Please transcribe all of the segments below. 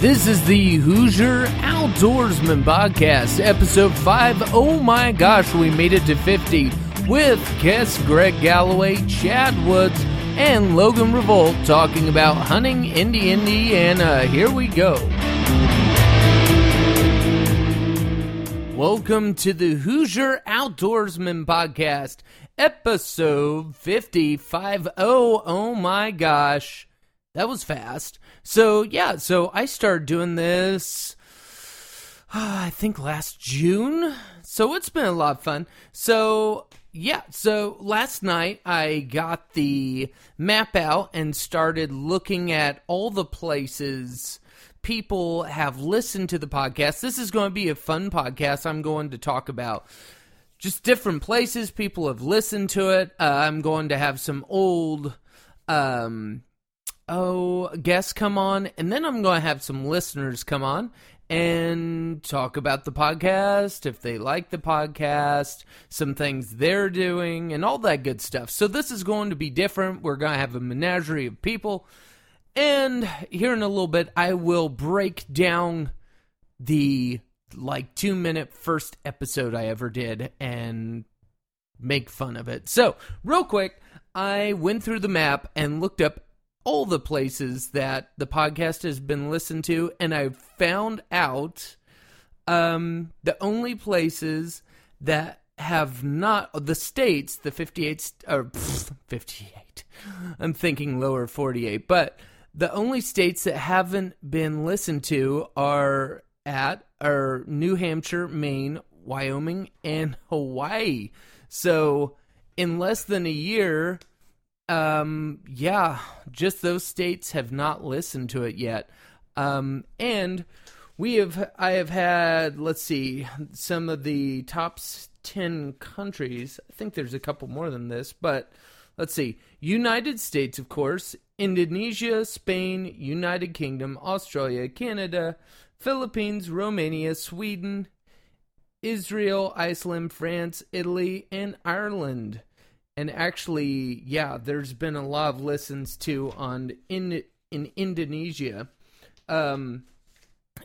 This is the Hoosier Outdoorsman Podcast, episode 5. Oh my gosh, we made it to 50 with guests Greg Galloway, Chad Woods, and Logan Revolt talking about hunting in Indiana. Here we go. Welcome to the Hoosier Outdoorsman Podcast, episode 55. Oh, oh my gosh. That was fast. So, yeah, so I started doing this, uh, I think last June. So it's been a lot of fun. So, yeah, so last night I got the map out and started looking at all the places people have listened to the podcast. This is going to be a fun podcast. I'm going to talk about just different places people have listened to it. Uh, I'm going to have some old um oh guests come on and then I'm going to have some listeners come on and talk about the podcast, if they like the podcast, some things they're doing, and all that good stuff. So, this is going to be different. We're going to have a menagerie of people. And here in a little bit, I will break down the like two minute first episode I ever did and make fun of it. So, real quick, I went through the map and looked up all the places that the podcast has been listened to, and I've found out um, the only places that have not the states, the 58 or pff, 58. I'm thinking lower 48, but the only states that haven't been listened to are at are New Hampshire, Maine, Wyoming, and Hawaii. So in less than a year, um, yeah, just those states have not listened to it yet. Um, and we have, I have had, let's see, some of the top 10 countries. I think there's a couple more than this, but let's see. United States, of course, Indonesia, Spain, United Kingdom, Australia, Canada, Philippines, Romania, Sweden, Israel, Iceland, France, Italy, and Ireland and actually, yeah, there's been a lot of listens to on in in Indonesia. Um,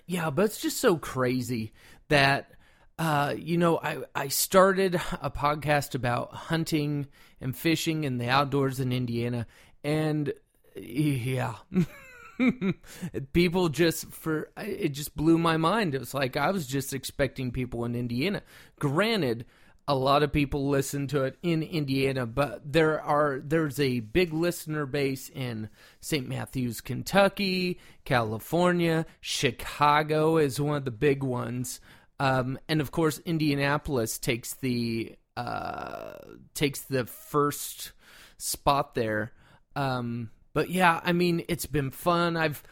yeah, but it's just so crazy that uh, you know, I I started a podcast about hunting and fishing in the outdoors in Indiana, and yeah. people just for it just blew my mind. It was like I was just expecting people in Indiana. Granted, a lot of people listen to it in Indiana, but there are there's a big listener base in St. Matthews, Kentucky, California, Chicago is one of the big ones, um, and of course Indianapolis takes the uh, takes the first spot there. Um, but yeah, I mean it's been fun. I've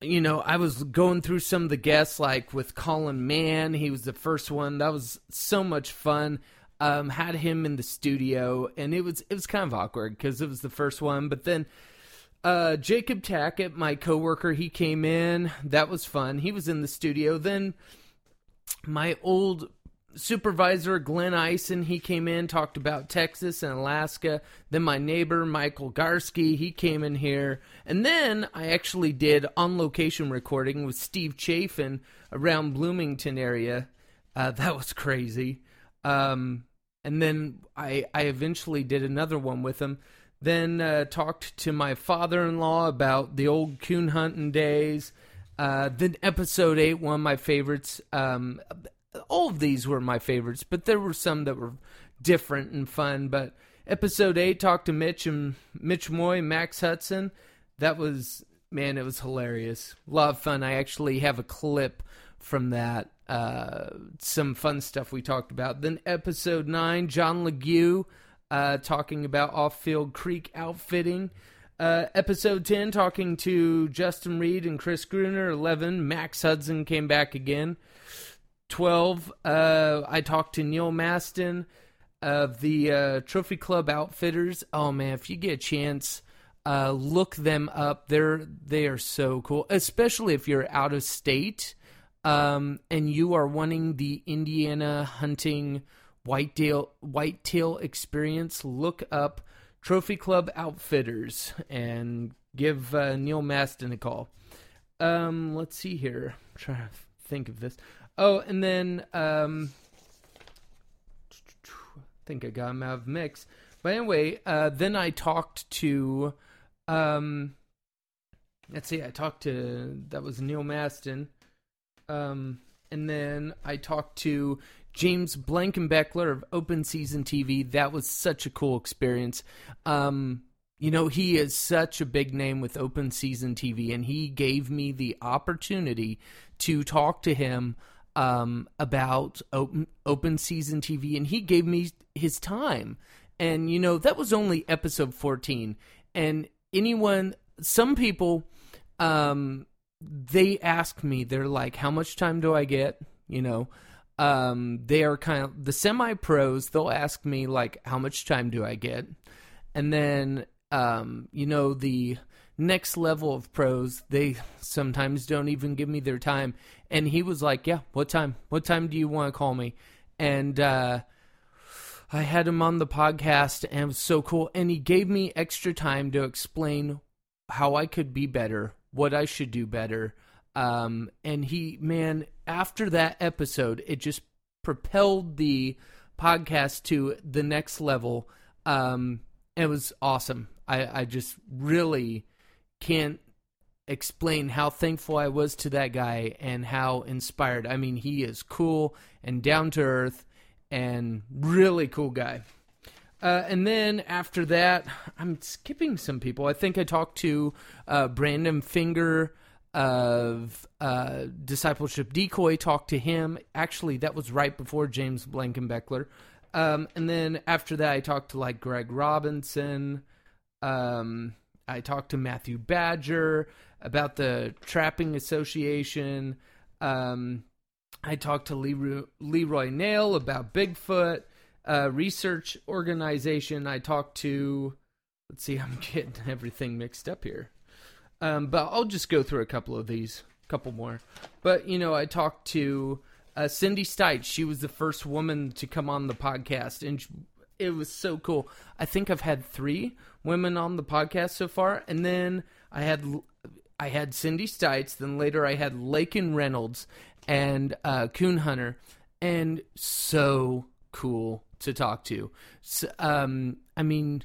you know, I was going through some of the guests, like with Colin Mann. He was the first one. That was so much fun. Um, had him in the studio, and it was it was kind of awkward because it was the first one. But then uh, Jacob Tackett, my coworker, he came in. That was fun. He was in the studio. Then my old supervisor Glenn Eisen, he came in, talked about Texas and Alaska. Then my neighbor Michael Garsky, he came in here, and then I actually did on location recording with Steve Chafin around Bloomington area. Uh, that was crazy. Um, and then I I eventually did another one with him. Then uh, talked to my father-in-law about the old coon hunting days. Uh, then episode eight, one of my favorites. Um, all of these were my favorites, but there were some that were different and fun. But episode eight talked to Mitch and Mitch Moy, Max Hudson. That was man, it was hilarious. A lot of fun. I actually have a clip from that. Uh, some fun stuff we talked about. Then episode nine, John Legue uh, talking about off-field creek outfitting. Uh, episode 10, talking to Justin Reed and Chris Gruner. 11, Max Hudson came back again. 12, uh, I talked to Neil Maston of the uh, Trophy Club Outfitters. Oh man, if you get a chance, uh, look them up. They're they are so cool, especially if you're out of state um, and you are wanting the Indiana hunting whitetail whitetail experience. Look up Trophy Club Outfitters and give uh, Neil Maston a call. Um, let's see here. I'm trying to think of this. Oh, and then um, I think I got him out of mix. But anyway, uh, then I talked to, um, let's see, I talked to that was Neil Maston, um, and then I talked to James Blankenbeckler of Open Season TV. That was such a cool experience. Um, you know, he is such a big name with Open Season TV, and he gave me the opportunity to talk to him um, about open, open Season TV, and he gave me his time. And, you know, that was only episode 14. And anyone, some people, um, they ask me, they're like, how much time do I get? You know, um, they are kind of the semi pros, they'll ask me, like, how much time do I get? And then, um, you know, the next level of pros, they sometimes don't even give me their time. And he was like, yeah, what time? What time do you want to call me? And, uh, I had him on the podcast and it was so cool. And he gave me extra time to explain how I could be better, what I should do better. Um, and he, man, after that episode, it just propelled the podcast to the next level. Um, it was awesome. I, I just really can't explain how thankful I was to that guy and how inspired. I mean, he is cool and down to earth and really cool guy. Uh, and then after that, I'm skipping some people. I think I talked to uh, Brandon Finger of uh, Discipleship Decoy. Talked to him. Actually, that was right before James Blankenbeckler. Um, and then after that, I talked to like Greg Robinson. Um, I talked to Matthew Badger about the Trapping Association. Um, I talked to Leroy, Leroy Nail about Bigfoot uh, research organization. I talked to, let's see, I'm getting everything mixed up here. Um, but I'll just go through a couple of these, a couple more. But, you know, I talked to uh, Cindy Stites. She was the first woman to come on the podcast, and it was so cool. I think I've had three women on the podcast so far, and then I had I had Cindy Stites. Then later I had Lakin Reynolds and uh, Coon Hunter, and so cool to talk to. So, um, I mean,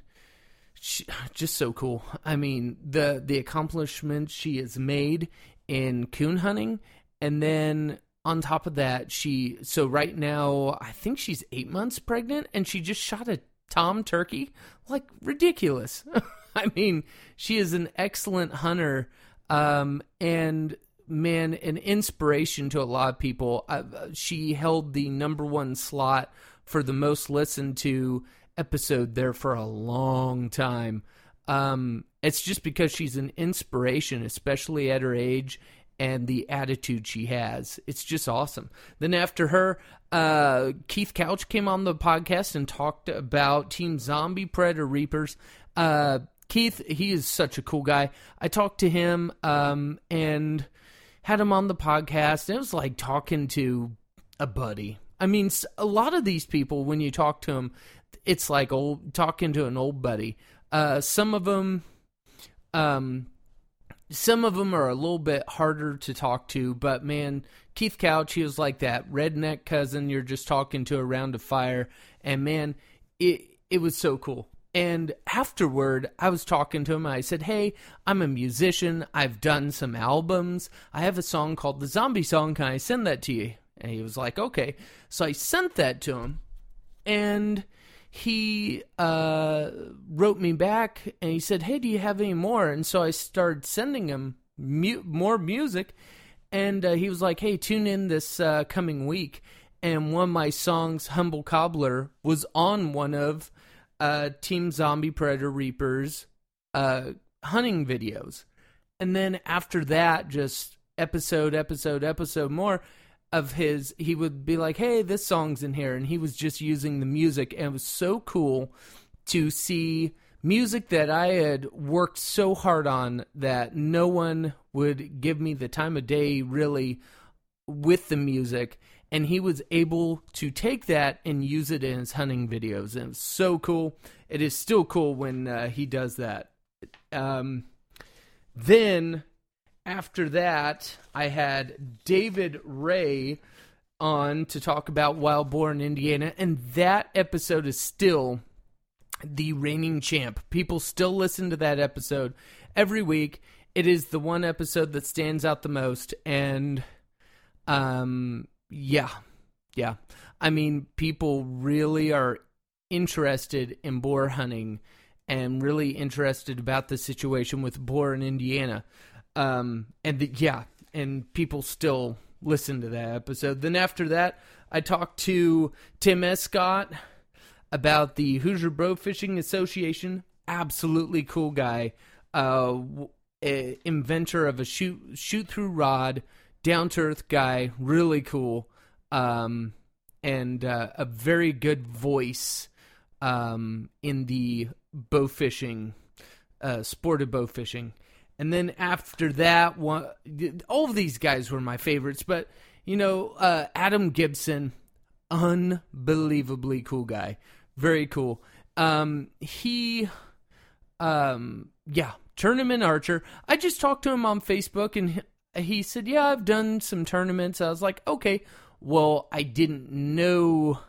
she, just so cool. I mean, the the accomplishments she has made in coon hunting, and then on top of that, she so right now I think she's eight months pregnant, and she just shot a tom turkey. Like ridiculous. I mean, she is an excellent hunter, um, and man, an inspiration to a lot of people. She held the number one slot for the most listened to episode there for a long time. Um, it's just because she's an inspiration, especially at her age and the attitude she has. It's just awesome. Then after her, uh, Keith Couch came on the podcast and talked about Team Zombie Predator Reapers. Uh, Keith, he is such a cool guy. I talked to him um, and had him on the podcast. It was like talking to a buddy. I mean, a lot of these people, when you talk to them, it's like old talking to an old buddy. Uh, some of them, um, some of them are a little bit harder to talk to, but man, Keith Couch, he was like that redneck cousin you're just talking to around a fire, and man, it it was so cool. And afterward, I was talking to him. I said, Hey, I'm a musician. I've done some albums. I have a song called The Zombie Song. Can I send that to you? And he was like, okay. So I sent that to him, and he uh, wrote me back and he said, hey, do you have any more? And so I started sending him mu- more music, and uh, he was like, hey, tune in this uh, coming week. And one of my songs, Humble Cobbler, was on one of uh, Team Zombie Predator Reapers uh, hunting videos. And then after that, just episode, episode, episode more of his he would be like hey this song's in here and he was just using the music and it was so cool to see music that i had worked so hard on that no one would give me the time of day really with the music and he was able to take that and use it in his hunting videos and so cool. It is still cool when uh, he does that. Um, then after that, I had David Ray on to talk about wild boar in Indiana, and that episode is still the reigning champ. People still listen to that episode every week. It is the one episode that stands out the most, and um, yeah, yeah. I mean, people really are interested in boar hunting and really interested about the situation with boar in Indiana. Um, and the, yeah, and people still listen to that episode. Then after that, I talked to Tim Escott about the Hoosier Bow Fishing Association. Absolutely cool guy. Uh, inventor of a shoot shoot through rod, down to earth guy, really cool. Um, and uh, a very good voice um, in the bow fishing, uh, sported bow fishing. And then after that, one, all of these guys were my favorites. But you know, uh, Adam Gibson, unbelievably cool guy, very cool. Um, he, um, yeah, tournament archer. I just talked to him on Facebook, and he said, "Yeah, I've done some tournaments." I was like, "Okay, well, I didn't know."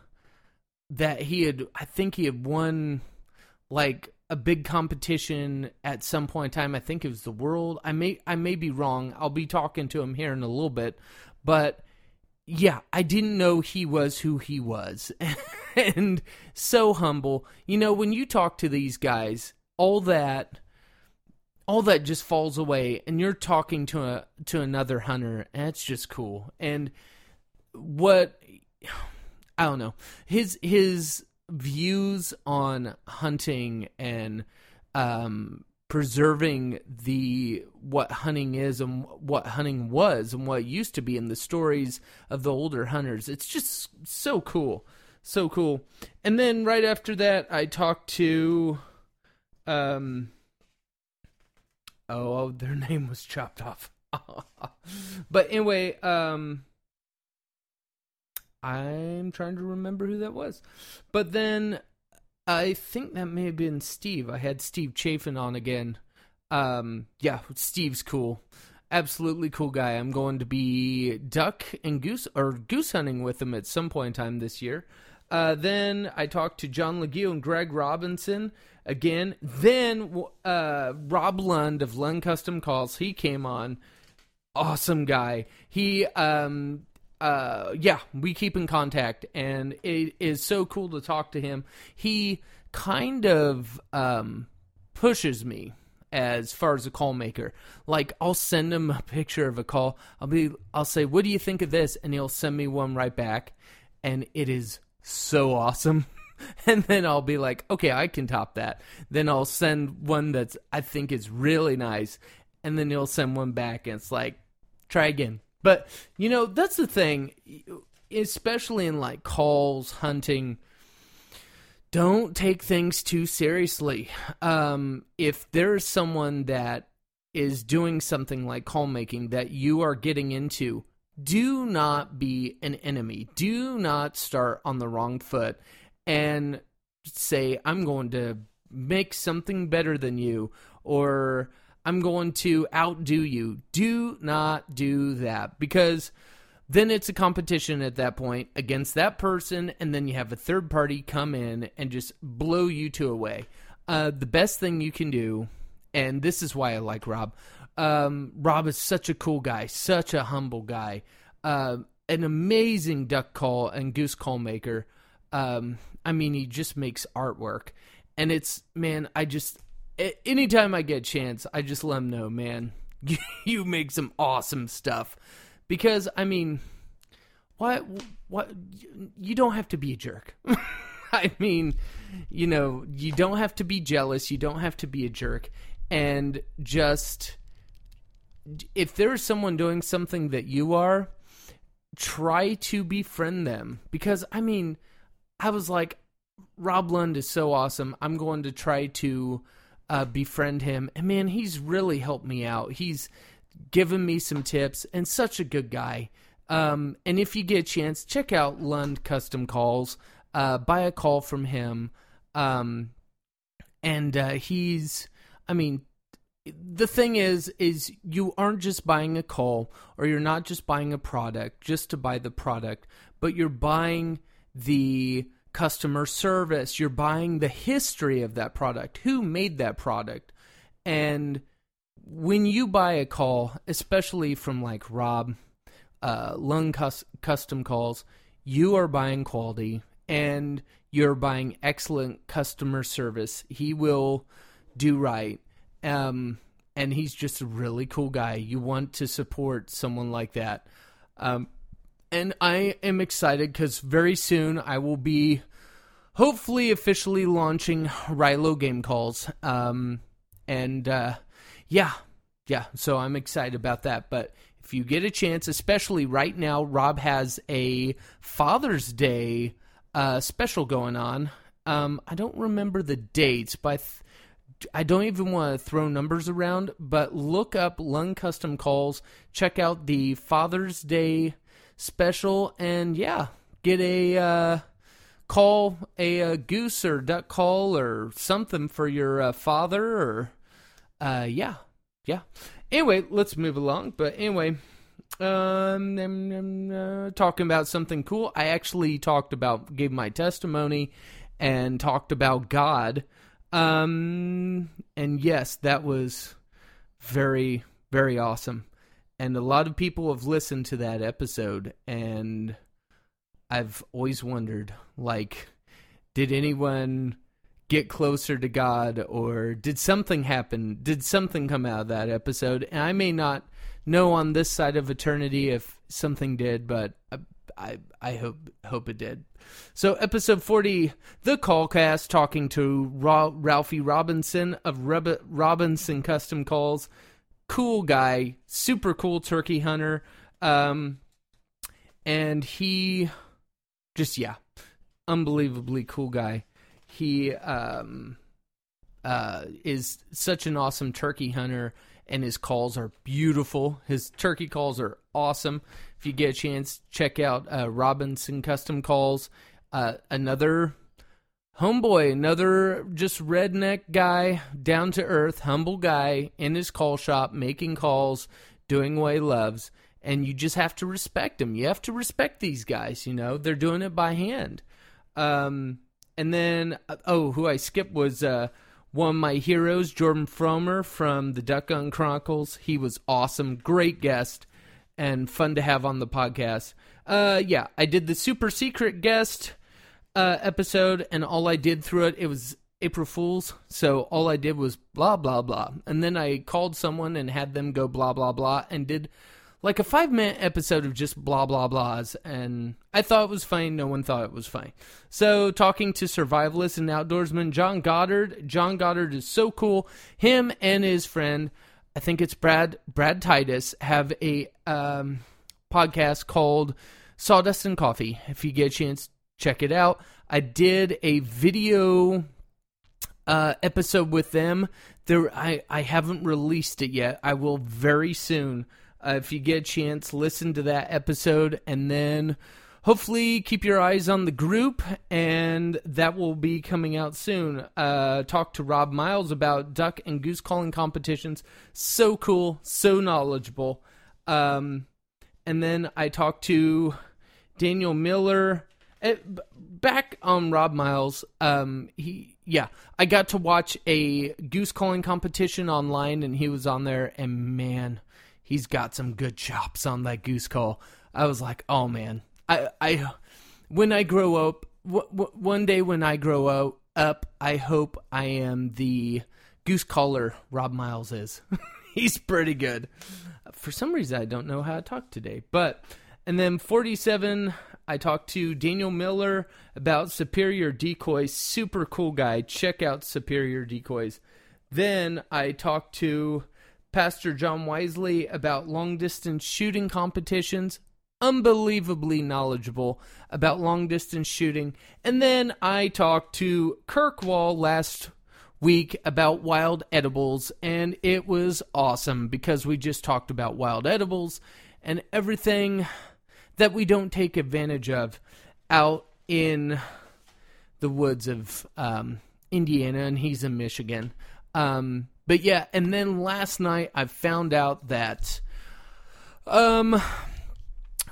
that he had I think he had won like a big competition at some point in time. I think it was the world. I may I may be wrong. I'll be talking to him here in a little bit. But yeah, I didn't know he was who he was. and so humble. You know, when you talk to these guys, all that all that just falls away and you're talking to a to another hunter and it's just cool. And what I don't know his his views on hunting and um, preserving the what hunting is and what hunting was and what used to be in the stories of the older hunters. It's just so cool, so cool. And then right after that, I talked to, um, oh, their name was chopped off. but anyway, um, I'm trying to remember who that was. But then I think that may have been Steve. I had Steve Chafin on again. Um, yeah, Steve's cool. Absolutely cool guy. I'm going to be duck and goose or goose hunting with him at some point in time this year. Uh, then I talked to John Leguille and Greg Robinson again. Then uh, Rob Lund of Lund Custom Calls, he came on. Awesome guy. He um, uh, yeah, we keep in contact, and it is so cool to talk to him. He kind of um, pushes me as far as a call maker. Like I'll send him a picture of a call. I'll be I'll say, "What do you think of this?" and he'll send me one right back, and it is so awesome. and then I'll be like, "Okay, I can top that." Then I'll send one that's I think is really nice, and then he'll send one back and it's like, "Try again." But you know, that's the thing, especially in like calls, hunting. Don't take things too seriously. Um, if there's someone that is doing something like call making that you are getting into, do not be an enemy. Do not start on the wrong foot and say, I'm going to make something better than you or I'm going to outdo you. Do not do that because then it's a competition at that point against that person, and then you have a third party come in and just blow you two away. Uh, the best thing you can do, and this is why I like Rob. Um, Rob is such a cool guy, such a humble guy, uh, an amazing duck call and goose call maker. Um, I mean, he just makes artwork, and it's man, I just anytime I get a chance, I just let him know, man, you make some awesome stuff. Because I mean, what what you don't have to be a jerk. I mean, you know, you don't have to be jealous, you don't have to be a jerk and just if there's someone doing something that you are, try to befriend them because I mean, I was like Rob Lund is so awesome. I'm going to try to uh, befriend him. And man, he's really helped me out. He's given me some tips and such a good guy. Um, and if you get a chance, check out Lund Custom Calls. Uh, buy a call from him. Um, and uh, he's, I mean, the thing is is you aren't just buying a call or you're not just buying a product just to buy the product but you're buying the customer service you're buying the history of that product who made that product and when you buy a call especially from like rob uh, Lund cus- custom calls you are buying quality and you're buying excellent customer service he will do right um, and he's just a really cool guy. You want to support someone like that. Um, and I am excited because very soon I will be hopefully officially launching Rilo game calls. Um, and uh, yeah, yeah, so I'm excited about that. But if you get a chance, especially right now, Rob has a Father's Day uh, special going on. Um, I don't remember the dates, but I th- I don't even want to throw numbers around, but look up Lund Custom Calls, check out the Father's Day special, and yeah, get a uh, call, a, a, goose or duck call or something for your uh, father, or uh, yeah, yeah. Anyway, let's move along. But anyway, um, I'm, uh, talking about something cool. I actually talked about, gave my testimony, and talked about God um, and yes, that was very, very awesome. And a lot of people have listened to that episode, and I've always wondered, like, did anyone get closer to God, or did something happen? Did something come out of that episode? And I may not know on this side of eternity if something did, but I I hope hope it did. So episode forty, the callcast, talking to Ra- Ralphie Robinson of Robinson Custom Calls, cool guy, super cool turkey hunter, um, and he just yeah, unbelievably cool guy. He um uh is such an awesome turkey hunter and his calls are beautiful. His turkey calls are awesome. If you get a chance, check out uh, Robinson Custom Calls. Uh, another homeboy, another just redneck guy, down to earth, humble guy in his call shop, making calls, doing what he loves. And you just have to respect him. You have to respect these guys. You know, they're doing it by hand. Um, and then, uh, oh, who I skipped was uh, one of my heroes, Jordan Fromer from the Duck Gun Chronicles. He was awesome, great guest, and fun to have on the podcast. Uh, yeah, I did the super secret guest uh, episode, and all I did through it, it was April Fools. So all I did was blah blah blah, and then I called someone and had them go blah blah blah, and did like a five minute episode of just blah blah blahs. And i thought it was funny no one thought it was funny so talking to survivalist and outdoorsman john goddard. John goddard is so cool. Him and his friend i think it's brad brad titus have a um, podcast called sawdust and coffee. If you get a chance check it out. I did a video uh, episode with them. There I, I haven't released it yet. I will very soon. Uh, if you get a chance, listen to that episode and then hopefully keep your eyes on the group and that will be coming out soon. Uh, talk to rob miles about duck and goose calling competitions. So cool so knowledgeable. Um, and then i talked to daniel miller back on rob miles um, he yeah i got to watch a goose calling competition online and he was on there and man he's got some good chops on that goose call. I was like, oh man, I, I, when I grow up, w- w- one day when I grow up, up, I hope I am the goose caller Rob Miles is. he's pretty good. For some reason, I don't know how to talk today, but and then 47, I talked to Daniel Miller about Superior Decoys. Super cool guy. Check out Superior Decoys. Then I talked to Pastor John Wisely about long distance shooting competitions. Unbelievably knowledgeable about long distance shooting. And then I talked to Kirk Wall last week about wild edibles, and it was awesome because we just talked about wild edibles and everything that we don't take advantage of out in the woods of um, Indiana, and he's in Michigan. Um, but yeah, and then last night I found out that um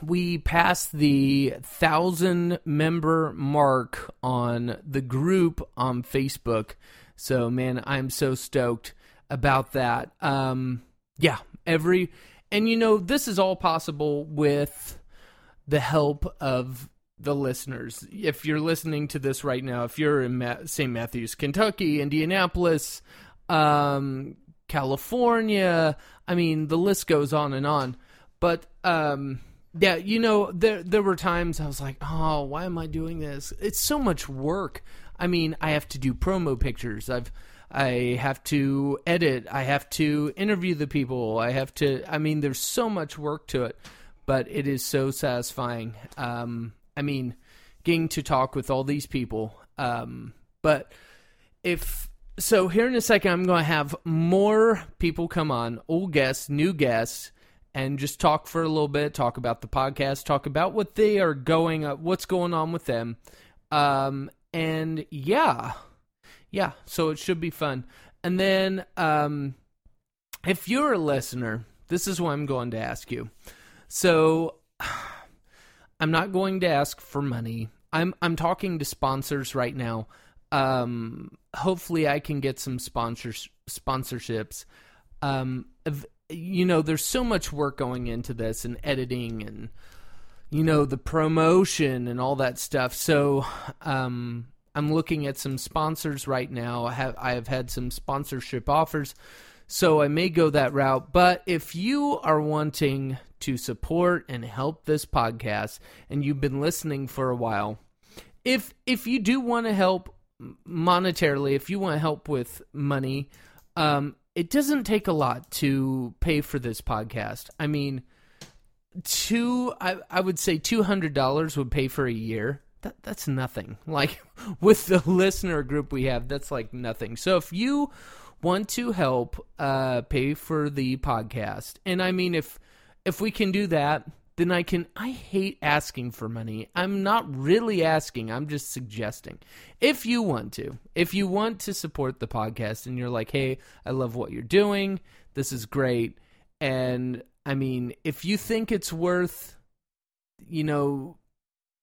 we passed the thousand member mark on the group on Facebook. So man, I'm so stoked about that. Um yeah, every and you know this is all possible with the help of the listeners. If you're listening to this right now, if you're in Ma- St. Matthews, Kentucky, Indianapolis, um, California, I mean, the list goes on and on. But um, yeah, you know, there there were times I was like, "Oh, why am I doing this? It's so much work." I mean, I have to do promo pictures. I've I have to edit. I have to interview the people. I have to. I mean, there's so much work to it, but it is so satisfying. Um, I mean, getting to talk with all these people. Um, but if so, here in a second, I'm going to have more people come on, old guests, new guests, and just talk for a little bit. Talk about the podcast. Talk about what they are going, uh, what's going on with them. Um, and yeah, yeah. So it should be fun. And then, um, if you're a listener, this is what I'm going to ask you. So I'm not going to ask for money. I'm I'm talking to sponsors right now. Um, hopefully, I can get some sponsors sponsorships. Um, you know, there's so much work going into this and editing and you know the promotion and all that stuff. So, um, I'm looking at some sponsors right now. I have I have had some sponsorship offers. So I may go that route. But if you are wanting to support and help this podcast and you've been listening for a while, if if you do want to help monetarily, if you want to help with money, um, it doesn't take a lot to pay for this podcast. I mean, two I, I would say two hundred dollars would pay for a year. That that's nothing. Like with the listener group we have, that's like nothing. So if you want to help uh, pay for the podcast, and I mean if if we can do that, then I can. I hate asking for money. I'm not really asking, I'm just suggesting. If you want to, if you want to support the podcast and you're like, hey, I love what you're doing, this is great. And I mean, if you think it's worth, you know,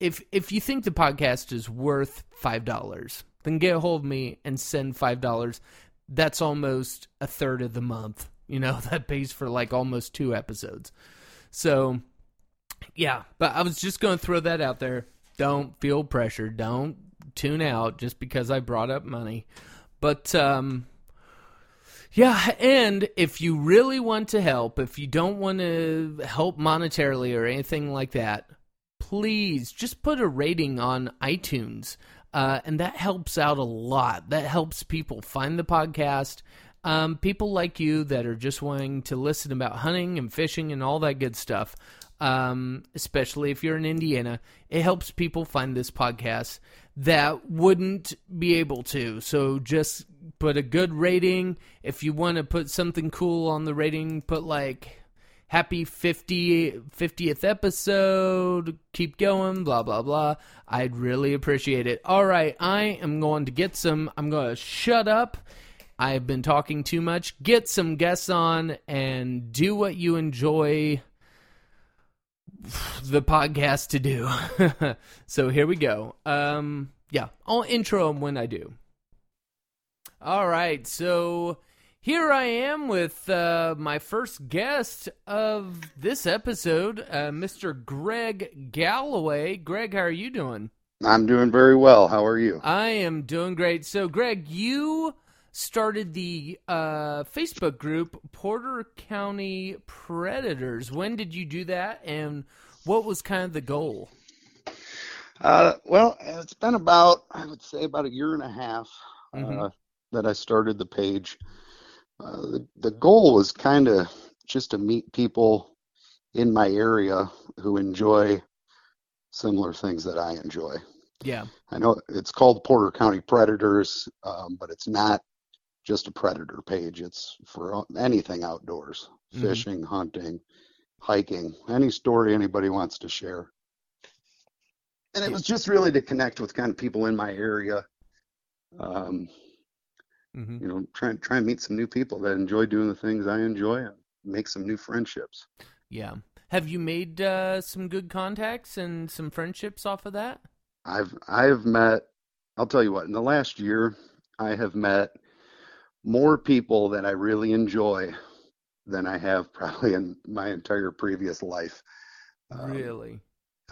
if if you think the podcast is worth five dollars, then get a hold of me and send five dollars. That's almost a third of the month. You know, that pays for like almost two episodes. So, yeah, but I was just going to throw that out there. Don't feel pressure. Don't tune out just because I brought up money. But, um, yeah, and if you really want to help, if you don't want to help monetarily or anything like that, please just put a rating on iTunes. Uh, and that helps out a lot. That helps people find the podcast um, people like you that are just wanting to listen about hunting and fishing and all that good stuff, um, especially if you're in Indiana, it helps people find this podcast that wouldn't be able to. So just put a good rating. If you want to put something cool on the rating, put like happy 50, 50th episode, keep going, blah, blah, blah. I'd really appreciate it. All right, I am going to get some, I'm going to shut up I've been talking too much. Get some guests on and do what you enjoy the podcast to do. so here we go. Um, yeah, I'll intro them when I do. All right, so here I am with uh, my first guest of this episode, uh, Mr. Greg Galloway. Greg, how are you doing? I'm doing very well. How are you? I am doing great. So, Greg, you started the uh, Facebook group Porter County Predators. When did you do that, and what was kind of the goal? Uh, well, it's been about I would say about a year and a half uh, mm-hmm. that I started the page. Uh, the the goal was kind of just to meet people in my area who enjoy similar things that I enjoy. Yeah. I know it's called Porter County Predators, um, but it's not just a predator page. It's for anything outdoors, mm-hmm. fishing, hunting, hiking, any story anybody wants to share. And it was just really to connect with kind of people in my area. Um, hmm You know, try and try and meet some new people that enjoy doing the things I enjoy and make some new friendships. Yeah. Have you made uh, some good contacts and some friendships off of that? I've I've met I'll tell you what, in the last year I have met more people that I really enjoy than I have probably in my entire previous life. Um, Really?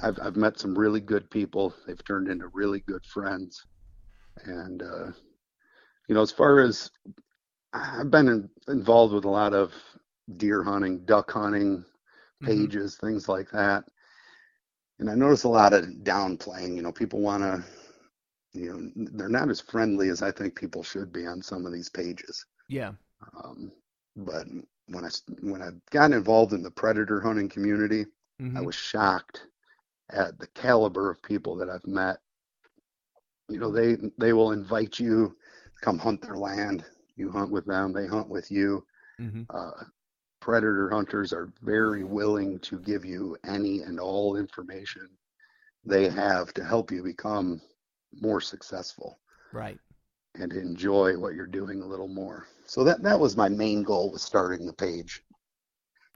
I've I've met some really good people. They've turned into really good friends. And uh, you know, as far as I've been in, involved with a lot of deer hunting, duck hunting Mhm. pages, things like that. And I notice a lot of downplaying. You know, people want to, you know, they're not as friendly as I think people should be on some of these pages. Yeah. Um, but I when I got involved in the predator hunting community, I hmm was shocked at the caliber of people that I've met. You know, they they will invite you come hunt their land. You hunt with them, they hunt with you. Mm-hmm. Uh, predator hunters are very willing to give you any and all information they have to help you become more successful Right. and enjoy what you're doing a little more. So that that was my main goal with starting the page.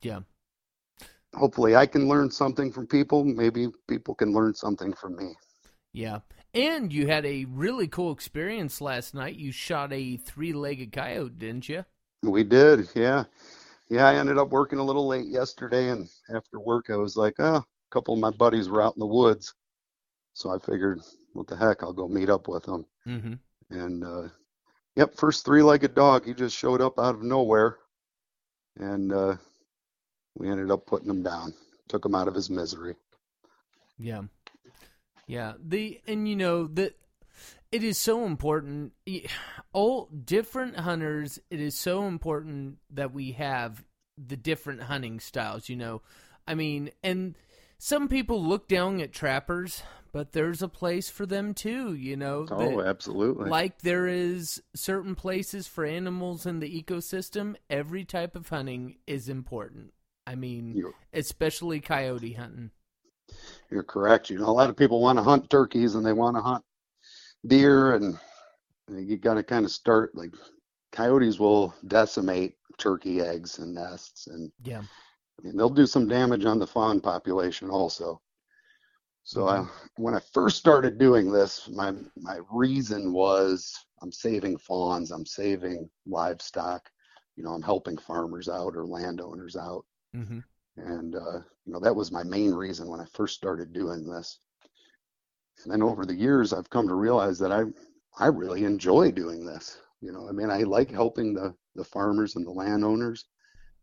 Yeah. Hopefully I can learn something from people, maybe people can learn something from me. Yeah. And you had a really cool experience last night. You shot a three legged coyote, didn't you? We did, yeah. Yeah, I ended up working a little late yesterday, and after work, I was like, oh, a couple of my buddies were out in the woods. So I figured, what the heck, I'll go meet up with them. hmm And, uh, yep, first three-legged dog, he just showed up out of nowhere. And uh, we ended up putting him down, took him out of his misery. Yeah. Yeah. The and you know that it is so important all different hunters it is so important that we have the different hunting styles, you know. I mean, and some people look down at trappers, but there's a place for them too, you know. Oh, that- absolutely. like there is certain places for animals in the ecosystem, every type of hunting is important. I mean, especially coyote hunting. You're correct. You know, a lot of people want to hunt turkeys and they want to hunt deer, and you got to kind of start like coyotes will decimate turkey eggs and nests, and Yeah. I mean, they'll do some damage on the fawn population also. So I, when I first started doing this, my my reason was I'm saving fawns, I'm saving livestock, you know, I'm helping farmers out or landowners out. hmm And uh, you know, that was my main reason when I first started doing this. And then over the years, I've come to realize that I I really enjoy doing this. You know, I mean, I like helping the the farmers and the landowners,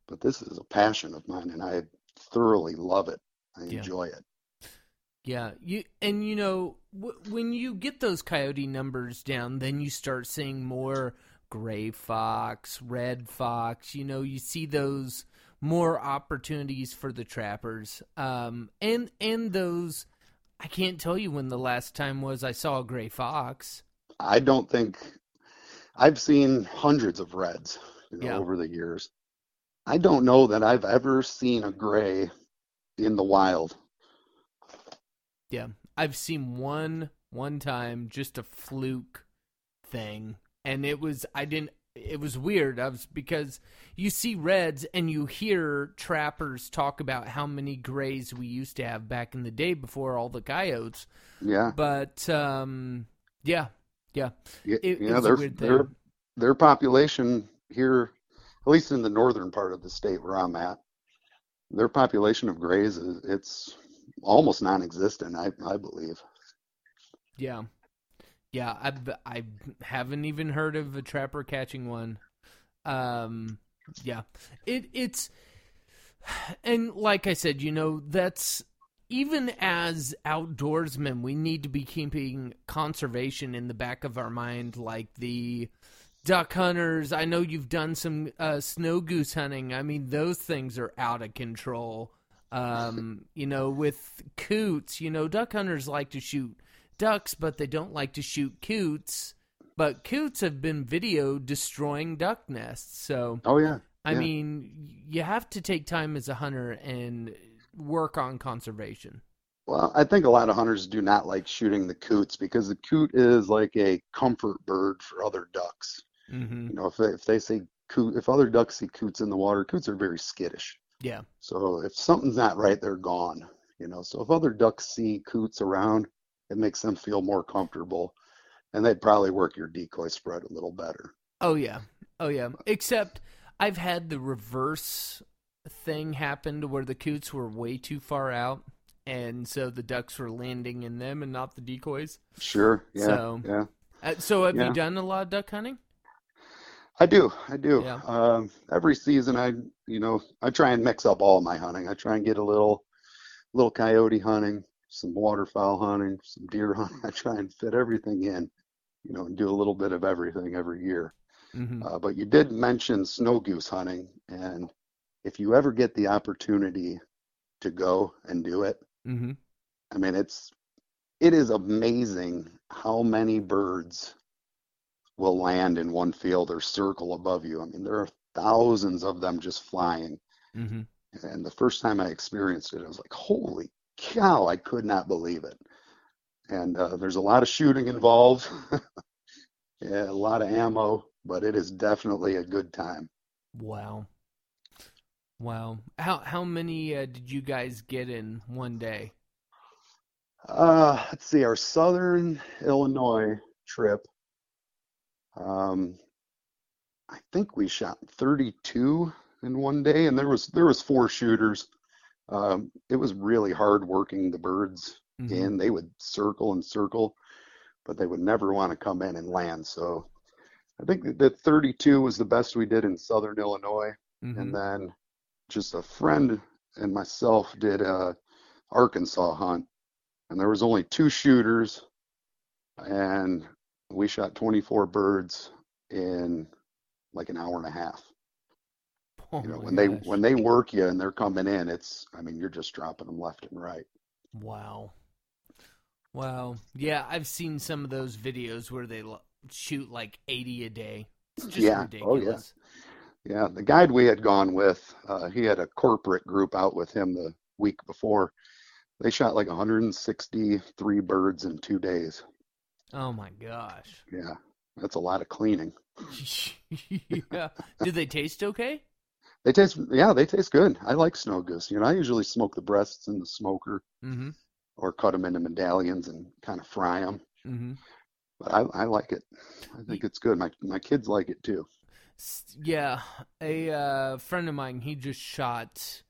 but this is a passion of mine, and I thoroughly love it. I Yeah. enjoy it. Yeah, you and you know w- when you get those coyote numbers down, then you start seeing more gray fox, red fox. You know, you see those more opportunities for the trappers, um, and and those. I can't tell you when the last time was I saw a gray fox. I don't think I've seen hundreds of reds, you know, Yeah. over the years. I don't know that I've ever seen a gray in the wild. Yeah, I've seen one one time, just a fluke thing, and it was I didn't. It was weird. I was because you see reds and you hear trappers talk about how many grays we used to have back in the day before all the coyotes. Yeah. But um, yeah, yeah, it, yeah, their their their population here, at least in the northern part of the state where I'm at, their population of grays is it's almost non-existent. I I believe. Yeah, yeah. I I haven't even heard of a trapper catching one. Um, yeah. It it's and like I said, you know, that's even as outdoorsmen, we need to be keeping conservation in the back of our mind, like the duck hunters. I know you've done some uh, snow goose hunting. I mean, those things are out of control. Um, you know, with coots, you know, duck hunters like to shoot ducks, but they don't like to shoot coots. But coots have been videoed destroying duck nests. So, Oh yeah. I Yeah. mean, you have to take time as a hunter and work on conservation. Well, I think a lot of hunters do not like shooting the coots because the coot is like a comfort bird for other ducks. Mm-hmm. You know, if they, if they say coot, if other ducks see coots in the water, coots are very skittish. Yeah. So if something's not right, they're gone. You know, so if other ducks see coots around, it makes them feel more comfortable, and they'd probably work your decoy spread a little better. Oh yeah. Oh yeah. Except I've had the reverse thing happen to where the coots were way too far out and so the ducks were landing in them and not the decoys. Sure. Yeah. So- yeah. Uh, so have Yeah. you done a lot of duck hunting? I do. I do. Yeah. Um, every season, I you know I try and mix up all my hunting. I try and get a little, little coyote hunting, some waterfowl hunting, some deer hunting. I try and fit everything in, you know, and do a little bit of everything every year. Mm-hmm. Uh, but you did mention snow goose hunting, and if you ever get the opportunity to go and do it, Mm-hmm. I mean, it's it is amazing how many birds will land in one field or circle above you. I mean, there are thousands of them just flying. Mm-hmm. And the first time I experienced it, I was like, holy cow, I could not believe it. And uh, there's a lot of shooting involved, yeah, a lot of ammo, but it is definitely a good time. Wow. Wow. How how many uh, did you guys get in one day? Uh, let's see, our southern Illinois trip, um, I think we shot 32 in one day, and there was there was four shooters. Um, it was really hard working the birds Mhm. in. They would circle and circle, but they would never want to come in and land. So I think that- that 32 was the best we did in southern Illinois. Mhm. And then just a friend and myself did a Arkansas hunt, and there was only two shooters, and we shot 24 birds in like an hour and a half. Oh You know, when they when they work you and they're coming in, it's I mean you're just dropping them left and right. Wow. Wow. Yeah, I've seen some of those videos where they shoot like 80 a day. It's just Yeah. Oh, yeah. Yeah, the guide we had gone with, uh, he had a corporate group out with him the week before. They shot like 163 birds in two days. Oh my gosh. Yeah, that's a lot of cleaning. yeah. Do they taste okay? They taste, yeah, they taste good. I like snow goose. You know, I usually smoke the breasts in the smoker Mm-hmm. or cut them into medallions and kind of fry them. Mm-hmm. But I, I like it. I think it's good. My my kids like it too. Yeah, a uh, friend of mine, he just shot,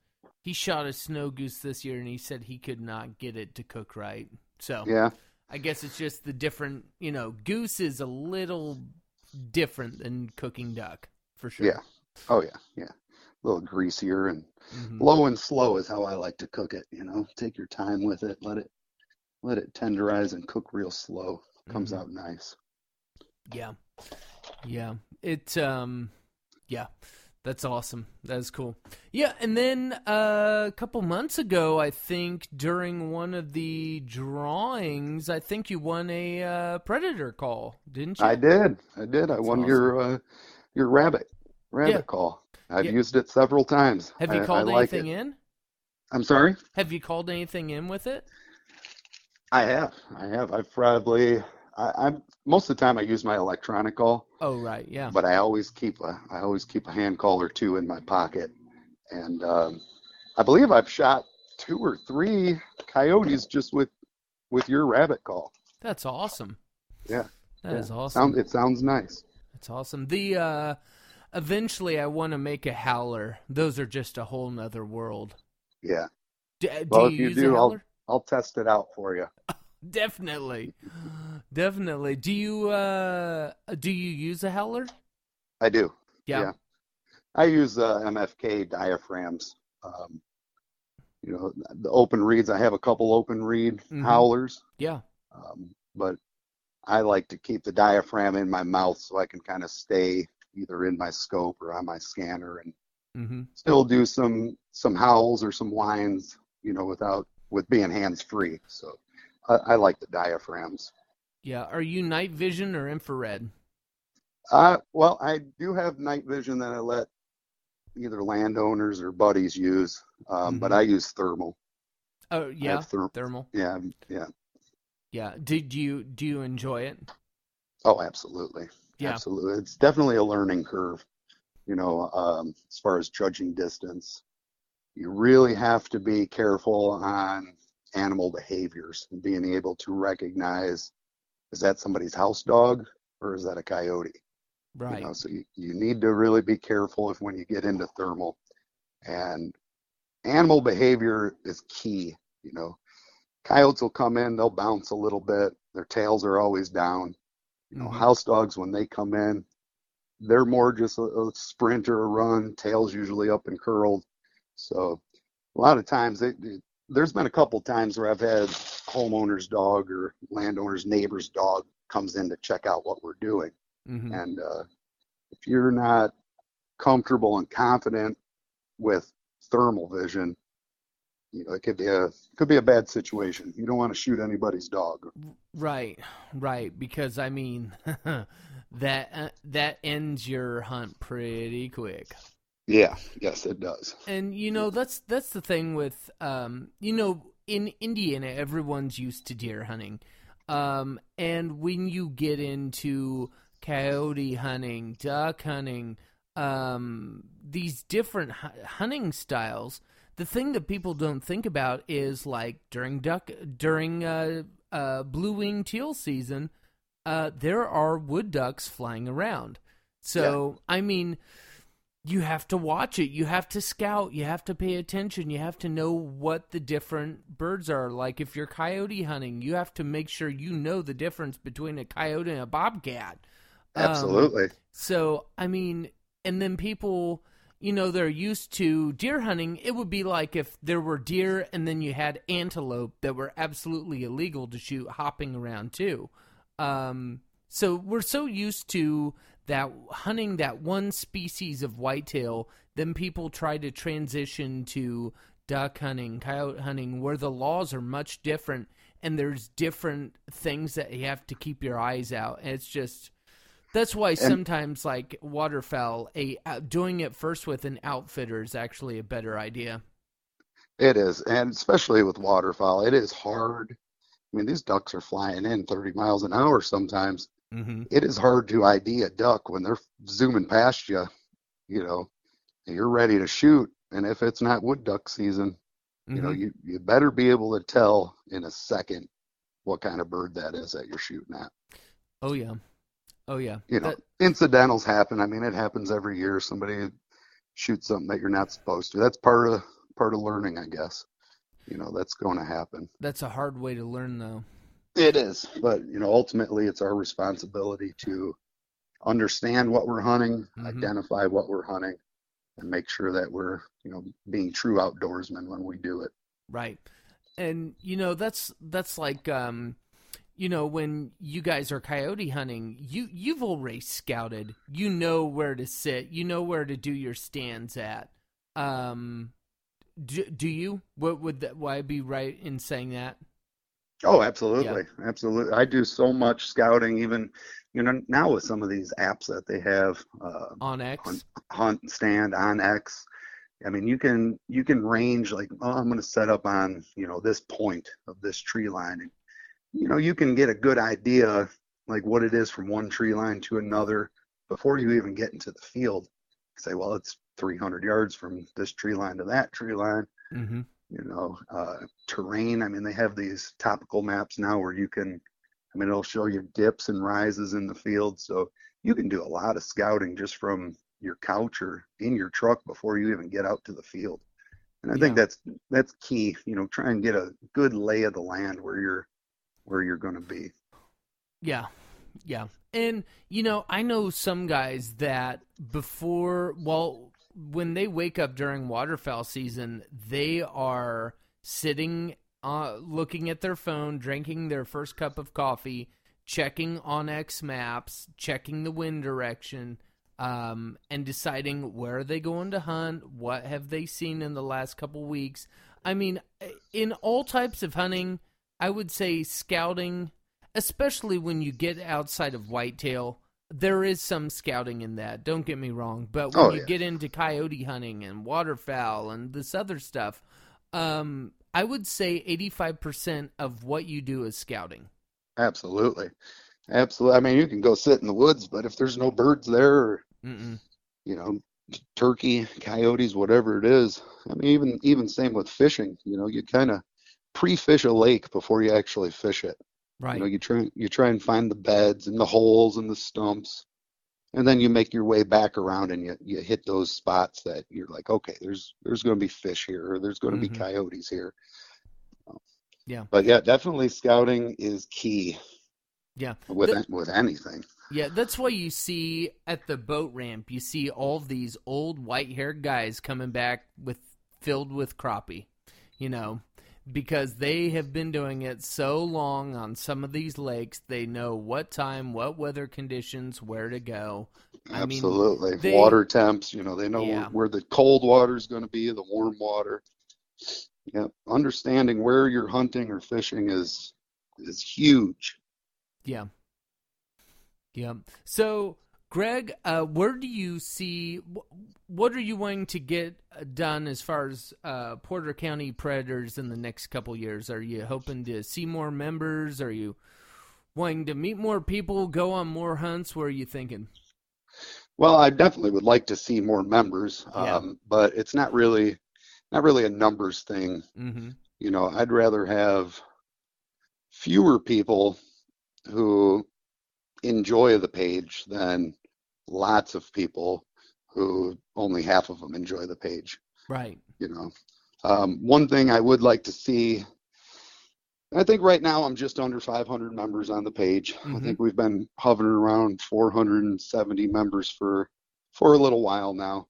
he shot a snow goose this year, and he said he could not get it to cook right. So Yeah, I guess it's just the different, you know, goose is a little different than cooking duck for sure. yeah. Oh yeah, yeah. A little greasier and Mhm. low and slow is how I like to cook it. You know, take your time with it. Let it let it tenderize and cook real slow. Comes Mhm. out nice. Yeah, yeah. It, um, yeah. That's awesome. That's cool. Yeah, and then uh, a couple months ago, I think during one of the drawings, I think you won a uh, predator call, didn't you? I did. I did. I That's won awesome. your uh, your rabbit rabbit Yeah. call. I've Yeah. used it several times. Have you I- I called like anything in? I'm sorry. Have you called anything in with it? I have. I have. I've probably. I, I'm most of the time I use my electronic call, Oh, right. Yeah. but I always keep a. I always keep a hand call or two in my pocket, and um, I believe I've shot two or three coyotes just with with your rabbit call. That's awesome. Yeah. That is Yeah. awesome. Sound, it sounds nice. That's awesome. The uh eventually I want to make a howler. Those are just a whole nother world. Yeah. D- do Well, you if you use do, a I'll howler? I'll test it out for you. Definitely. Definitely. Do you uh do you use a howler? I do. Yeah. Yeah. I use uh, MFK diaphragms. Um, you know, the open reeds. I have a couple open reed Mhm. howlers, Yeah. um, but I like to keep the diaphragm in my mouth so I can kind of stay either in my scope or on my scanner and mm-hmm. still do some some howls or some whines. You know, without with being hands free. So I, I like the diaphragms. Yeah. Are you night vision or infrared? Uh, well, I do have night vision that I let either landowners or buddies use, um, but Mhm. I use thermal. Oh, yeah. therm- Thermal. yeah, yeah. Yeah. Did you do you enjoy it? Oh, absolutely. Yeah. Absolutely. It's definitely a learning curve, you know, um, as far as judging distance. You really have to be careful on animal behaviors and being able to recognize is that somebody's house dog or is that a coyote? Right. You know, so you, you need to really be careful if when you get into thermal. And animal behavior is key. You know, coyotes will come in, they'll bounce a little bit, their tails are always down. You know, Mhm. house dogs when they come in, they're more just a, a sprint or a run, tails usually up and curled. So a lot of times they, they- there's been a couple times where I've had homeowner's dog or landowner's neighbor's dog comes in to check out what we're doing. hmm And uh, if you're not comfortable and confident with thermal vision, you know, it could be a could be a bad situation. You don't want to shoot anybody's dog. Right, right. Because I mean, that uh, that ends your hunt pretty quick. Yeah, yes, it does. And you know that's that's the thing with um you know in Indiana everyone's used to deer hunting. Um and when you get into coyote hunting, duck hunting, um these different hunting styles, the thing that people don't think about is like during duck during uh uh blue wing teal season, uh there are wood ducks flying around. So, I mean, you have to watch it. You have to scout. You have to pay attention. You have to know what the different birds are. Like if you're coyote hunting, you have to make sure you know the difference between a coyote and a bobcat. Um, Absolutely. so, I mean, and then people, you know, they're used to deer hunting. It would be like if there were deer and then you had antelope that were absolutely illegal to shoot hopping around too. Um, so we're so used to that hunting that one species of whitetail, then people try to transition to duck hunting, coyote hunting, where the laws are much different and there's different things that you have to keep your eyes out. And it's just that's why sometimes like waterfowl, a uh, doing it first with an outfitter is actually a better idea. It is, and especially with waterfowl, it is hard. I mean, these ducks are flying in 30 miles an hour sometimes. Mm-hmm. It is hard to ID a duck when they're zooming past you, you know, and you're ready to shoot. And if it's not wood duck season, you know, you, you better be able to tell in a second what kind of bird that is that you're shooting at. oh yeah, oh yeah. You know, That- incidentals happen. I mean, it happens every year. Somebody shoots something that you're not supposed to. That's part of part of learning, I guess. You know, that's going to happen. that's a hard way to learn though. It is, but you know, ultimately, it's our responsibility to understand what we're hunting, Mhm. identify what we're hunting, and make sure that we're, you know, being true outdoorsmen when we do it. Right. And you know, that's that's like um you know, when you guys are coyote hunting, you you've already scouted. You know where to sit. You know where to do your stands at. Um do, do you? What would that why be right in saying that? Oh, absolutely, absolutely. I do so much scouting, even you know now with some of these apps that they have, uh, On X? Hunt, Hunt Stand on X. I mean, you can you can range like, oh, I'm going to set up on you know this point of this tree line, and you know you can get a good idea like what it is from one tree line to another before you even get into the field. Say, well, it's 300 yards from this tree line to that tree line Mm-hmm. you know, uh, terrain. I mean, they have these topical maps now where you can, I mean, it'll show you dips and rises in the field. So you can do a lot of scouting just from your couch or in your truck before you even get out to the field. And I think that's that's key. You know, try and get a good lay of the land where you're where you're going to be. Yeah. Yeah. And, you know, I know some guys that before, well, when they wake up during waterfowl season, they are sitting, uh, looking at their phone, drinking their first cup of coffee, checking on X maps, checking the wind direction, um, and deciding where are they going to hunt, what have they seen in the last couple weeks. I mean, in all types of hunting, I would say scouting especially when you get outside of whitetail, there is some scouting in that. Don't get me wrong, but when Oh, you yeah. get into coyote hunting and waterfowl and this other stuff, um, I would say eighty-five percent of what you do is scouting. Absolutely. Absolutely. I mean, you can go sit in the woods, but if there's no birds there, or you know, turkey, coyotes, whatever it is. I mean, even even same with fishing. You know, you kind of pre-fish a lake before you actually fish it. Right. You know, you try you try and find the beds and the holes and the stumps, and then you make your way back around and you you hit those spots that you're like, okay, there's there's going to be fish here, or there's going to Mhm. be coyotes here. Yeah. But yeah, definitely scouting is key yeah. with The- with anything. Yeah, that's why you see at the boat ramp, you see all these old white haired guys coming back with filled with crappie, you know, because they have been doing it so long on some of these lakes. They know what time, what weather conditions, where to go. I mean, Absolutely. they- water temps, you know, they know Yeah. where the cold water is going to be, the warm water. Yep. Understanding where you're hunting or fishing is is huge. Yeah. Yeah. So, Greg, uh, where do you see wh- what are you wanting to get uh, done as far as uh, Porter County Predators in the next couple years? Are you hoping to see more members? Are you wanting to meet more people, go on more hunts? What are you thinking? Well, I definitely would like to see more members, Yeah. um, but it's not really not really a numbers thing. Mm-hmm. You know, I'd rather have fewer people who enjoy the page than lots of people who only half of them enjoy the page. Right. you know. Um, one thing I would like to see, I think right now I'm just under 500 members on the page. I Mhm. think we've been hovering around 470 members for for a little while now.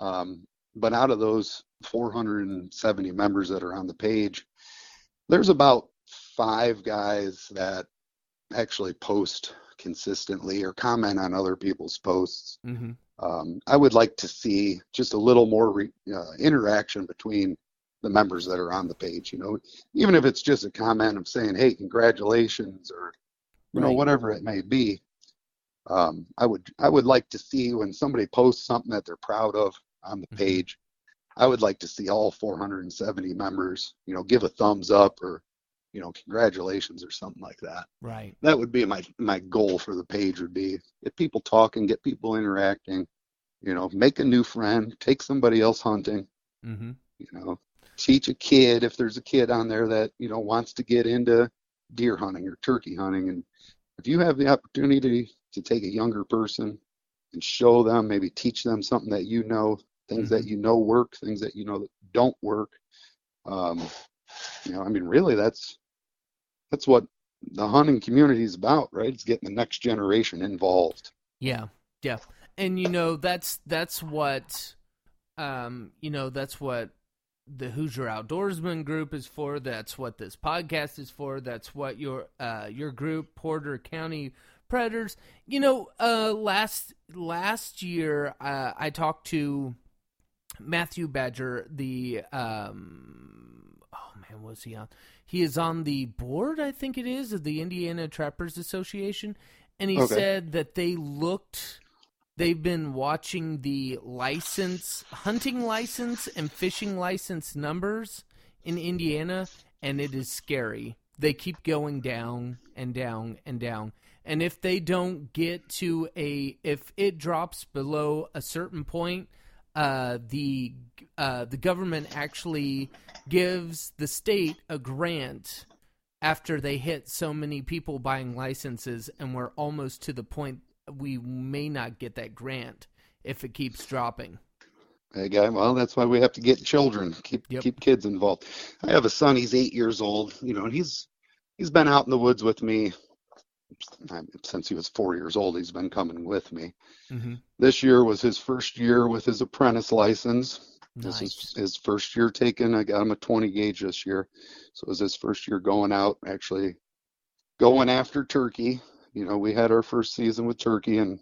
Um, but out of those 470 members that are on the page, there's about five guys that actually post consistently or comment on other people's posts Mm-hmm. um, I would like to see just a little more re, uh, interaction between the members that are on the page. You know, even if it's just a comment of saying, "Hey, congratulations," or you know, whatever it may be. Um, I would I would like to see when somebody posts something that they're proud of on the Mhm. page. I would like to see all 470 members, you know, give a thumbs up or, you know, congratulations or something like that Right. that would be my my goal for the page would be get people talking get people interacting you know make a new friend take somebody else hunting Mm-hmm. you know teach a kid if there's a kid on there that you know wants to get into deer hunting or turkey hunting and if you have the opportunity to take a younger person and show them maybe teach them something that you know things that you know work things that you know that don't work um, you know i mean really that's that's what the hunting community is about right it's getting the next generation involved Yeah, yeah, and you know that's that's what, um, you know that's what the Hoosier Outdoorsman group is for. That's what this podcast is for. That's what your uh your group Porter County Predators. You know, uh, last last year uh, I talked to Matthew Badger, the um, oh man, was he on? He is on the board, I think it is, of the Indiana Trappers Association, and he Okay. said that they looked. They've been watching the license, hunting license, and fishing license numbers in Indiana, and it is scary. They keep going down and down and down. And if they don't get to a, if it drops below a certain point, uh, the uh, the government actually gives the state a grant after they hit so many people buying licenses, and we're almost to the point we may not get that grant if it keeps dropping. hey guy well that's why we have to get children keep Yep. keep kids involved i have a son he's eight years old you know and he's he's been out in the woods with me since he was four years old he's been coming with me Mm-hmm. this year was his first year with his apprentice license This Nice. is his first year taking. I got him a 20 gauge this year, so it was his first year going out, actually going after turkey. You know, we had our first season with turkey, and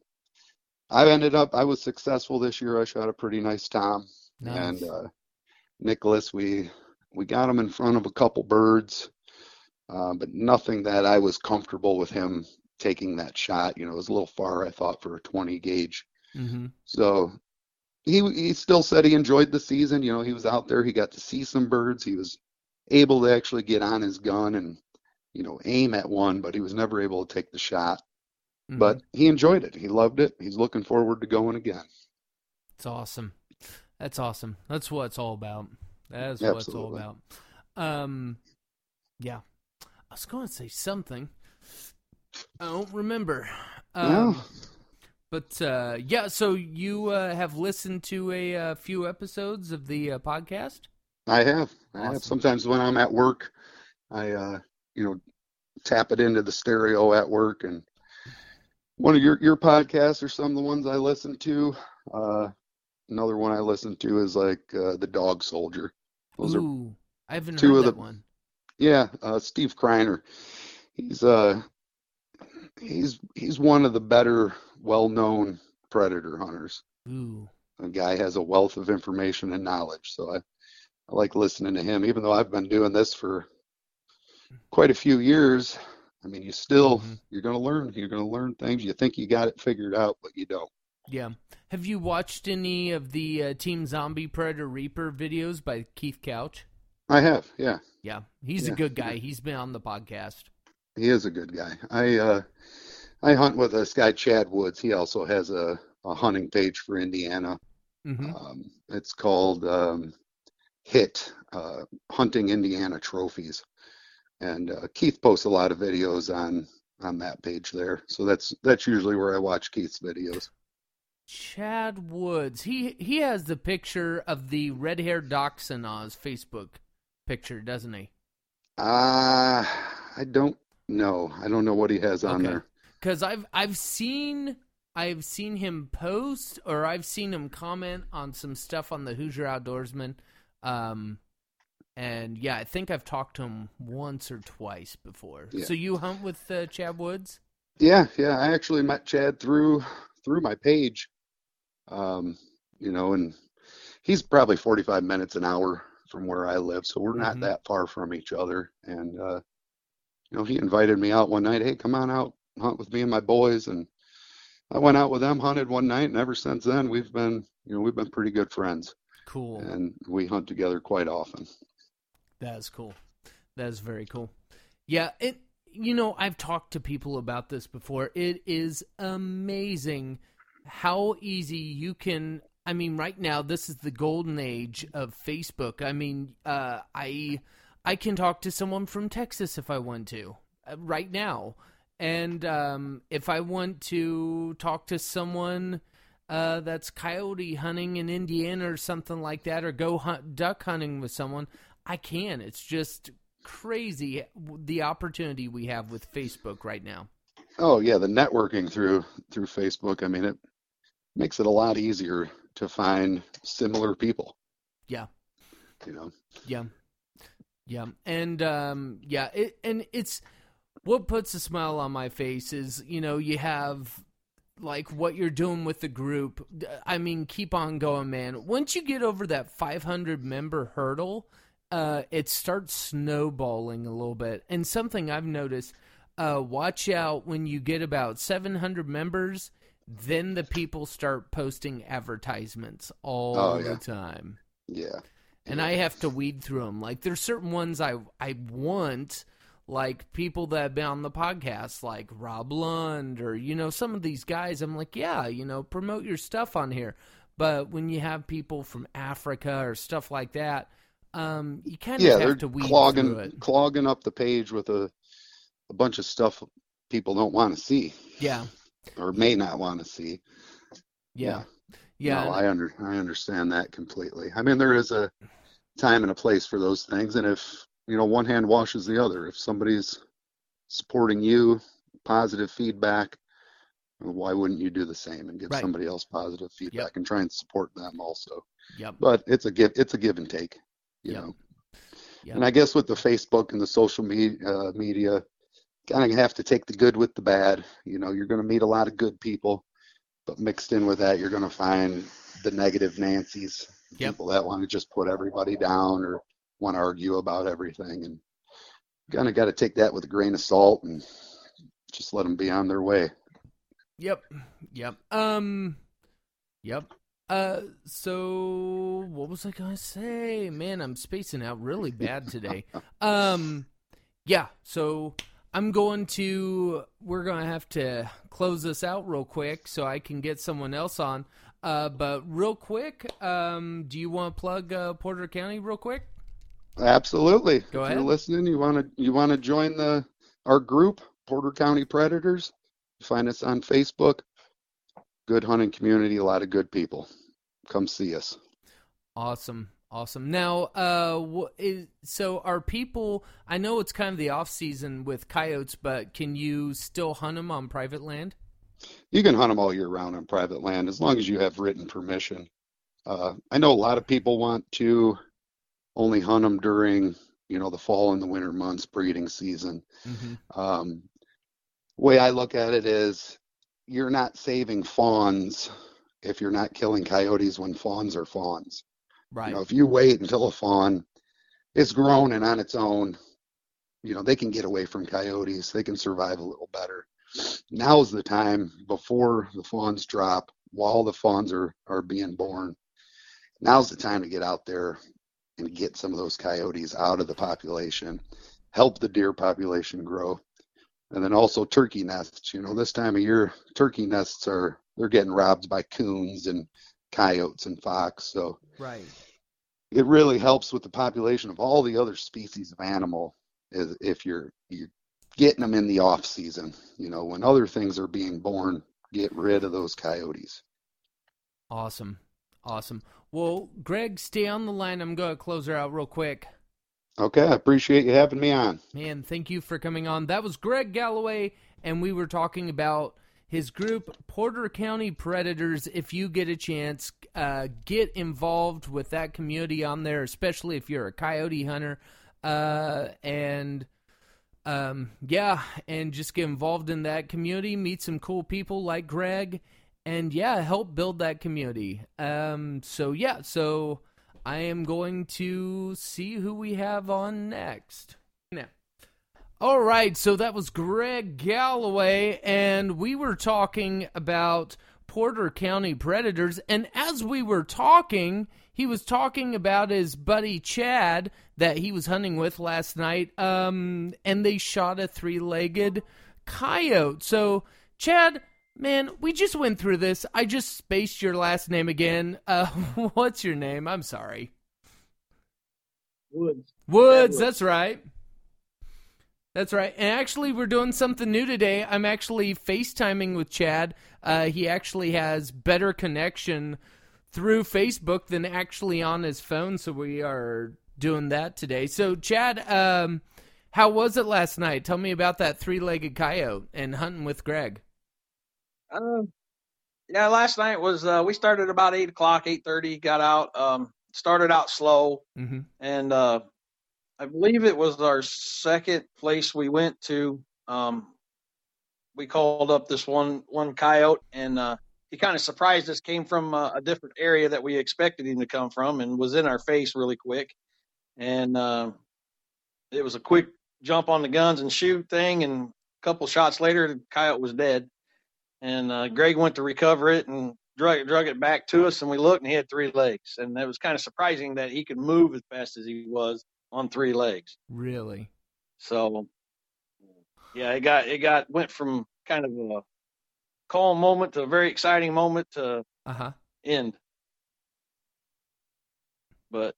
I ended up. I was successful this year. I shot a pretty nice tom, Nice. and uh, Nicholas, we we got him in front of a couple birds, uh, but nothing that I was comfortable with him taking that shot. You know, it was a little far, I thought, for a 20 gauge. mm-hmm. So he he still said he enjoyed the season. You know, he was out there, he got to see some birds. He was able to actually get on his gun and you know aim at one, but he was never able to take the shot. Mhm. but he enjoyed it. He loved it. He's looking forward to going again. It's awesome. That's awesome. That's what it's all about. That is what it's all about. Um, yeah. I was going to say something. I don't remember. Um, Well, But uh, yeah, so you uh, have listened to a, uh few episodes of the uh, podcast. I have. I Awesome. have. Sometimes when I'm at work, I uh, you know, tap it into the stereo at work and one of your your podcasts or some of the ones I listen to. Uh, another one I listen to is like uh, the Dog Soldier. Those are I haven't two heard of that the- one. yeah, uh, Steve Kreiner. He's uh he's he's one of the better well-known predator hunters. Ooh, The guy has a wealth of information and knowledge, so I, I like listening to him. Even though I've been doing this for quite a few years, I mean, you still Mhm. you're going to learn. You're going to learn things. You think you got it figured out, but you don't. yeah. Have you watched any of the uh, Team Zombie Predator Reaper videos by Keith Couch? I have, yeah. Yeah, he's a good guy. He's been on the podcast. He is a good guy. I uh, I hunt with this guy Chad Woods. He also has a, a hunting page for Indiana. hmm Um, it's called um, HIT, uh, Hunting Indiana Trophies, and uh, Keith posts a lot of videos on on that page there. So that's that's usually where I watch Keith's videos. Chad Woods. He he has the picture of the red haired dachshund on his Facebook picture, doesn't he? Uh, I don't know. I don't know what he has on Okay. there. Because I've I've seen I've seen him post or I've seen him comment on some stuff on the Hoosier Outdoorsman. Um, and yeah, I think I've talked to him once or twice before. Yeah. So you hunt with uh, Chad Woods? Yeah, yeah. I actually met Chad through through my page. Um, you know, and he's probably 45 minutes an hour from where I live, so we're not Mhm. that far from each other. And uh, you know, he invited me out one night. Hey, come on out, hunt with me and my boys. And I went out with them, hunted one night, and ever since then we've been, you know, we've been pretty good friends, Cool. and we hunt together quite often. That is cool. That is very cool. Yeah, it you know, I've talked to people about this before. It is amazing how easy you can I mean, right now this is the golden age of Facebook. I mean, uh I I can talk to someone from Texas if I want to. Uh, right now. And um if I want to talk to someone uh, that's coyote hunting in Indiana or something like that, or go hunt duck hunting with someone, I can. It's just crazy the opportunity we have with Facebook right now. Oh yeah, the networking through through Facebook. I mean, it makes it a lot easier to find similar people. Yeah. You know. Yeah. Yeah. And um yeah, it and it's what puts a smile on my face is, you know, you have like what you're doing with the group. I mean, keep on going, man. Once you get over that 500 member hurdle, uh it starts snowballing a little bit. And something I've noticed, uh watch out when you get about 700 members, then the people start posting advertisements all Oh, the time Yeah. and I have to weed through them. Like there's certain ones I I want, like people that have been on the podcast, like Rob Lund or you know some of these guys. I'm like, yeah, you know, promote your stuff on here. But when you have people from Africa or stuff like that, um, you kind of Yeah, have to weed through clogging it. clogging up the page with a a bunch of stuff people don't want to see Yeah, or may not want to see. yeah, yeah. No, I under I understand that completely. I mean, there is a time and a place for those things, and if you know, one hand washes the other. If somebody's supporting you, positive feedback, why wouldn't you do the same and give Right. somebody else positive feedback and try and support them also? Yep. But it's a give it's a give and take, you Yep. know. Yep. And I guess with the Facebook and the social media, uh, media, kind of have to take the good with the bad. You know, you're going to meet a lot of good people, but mixed in with that, you're going to find the negative Nancy's, Yep. people that want to just put everybody down or want to argue about everything, and kind of got to take that with a grain of salt and just let them be on their way. Yep. Yep. Um Yep. Uh so what was I going to say? Man, I'm spacing out really bad today. um yeah, so I'm going to. We're going to have to close this out real quick so I can get someone else on. Uh, but real quick, um, do you want to plug uh, Porter County real quick? Absolutely. Go if ahead. you're listening, you want to you want to join the our group, Porter County Predators. Find us on Facebook. Good hunting community, a lot of good people. Come see us. Awesome. Awesome. Now, uh, is, so are people? I know it's kind of the off season with coyotes, but can you still hunt them on private land? You can hunt them all year round on private land as long as you have written permission. Uh, I know a lot of people want to only hunt them during, you know, the fall and the winter months, breeding season. Mm-hmm. Um, way I look at it is you're not saving fawns if you're not killing coyotes when fawns are fawns. Right. You know, if you wait until a fawn is grown and on its own, you know, they can get away from coyotes. They can survive a little better. Now's the time before the fawns drop, while the fawns are, are being born. Now's the time to get out there and get some of those coyotes out of the population, help the deer population grow. And then also turkey nests. You know, this time of year, turkey nests are they're getting robbed by coons and coyotes and fox. So right. it really helps with the population of all the other species of animal is if you're you're getting them in the off season you know when other things are being born get rid of those coyotes Awesome. Awesome. Well, Greg, stay on the line. I'm going to close her out real quick. okay i appreciate you having me on Man, thank you for coming on. That was Greg Galloway, and we were talking about his group, Porter County Predators. If you get a chance, uh, get involved with that community on there, especially if you're a coyote hunter. Uh, and um, yeah, and just get involved in that community, meet some cool people like Greg, and yeah, help build that community. Um, so yeah, so I am going to see who we have on next. Now, all right, so that was Greg Galloway, and we were talking about Porter County Predators. And as we were talking, he was talking about his buddy Chad that he was hunting with last night, um, and they shot a three legged coyote. So, Chad, man, we just went through this. I just spaced your last name again. Uh, what's your name? I'm sorry. Woods. Woods, that's right. That's right. And actually, we're doing something new today. I'm actually FaceTiming with Chad. Uh, he actually has better connection through Facebook than actually on his phone, so we are doing that today. So, Chad, um, how was it last night? Tell me about that three-legged coyote and hunting with Greg. Uh, yeah, last night was uh, we started about eight o'clock, eight thirty. Got out. Um, started out slow, Mm-hmm. and uh, I believe it was our second place we went to. Um, we called up this one one coyote, and uh, he kind of surprised us. Came from uh, a different area that we expected him to come from, and was in our face really quick. And uh, it was a quick jump on the guns and shoot thing, and a couple shots later, the coyote was dead. And uh, Greg went to recover it and drug drug it back to us, and we looked, and he had three legs. And it was kind of surprising that he could move as fast as he was on three legs. Really? So, yeah, it got it got went from kind of a calm moment to a very exciting moment to Uh huh. end. But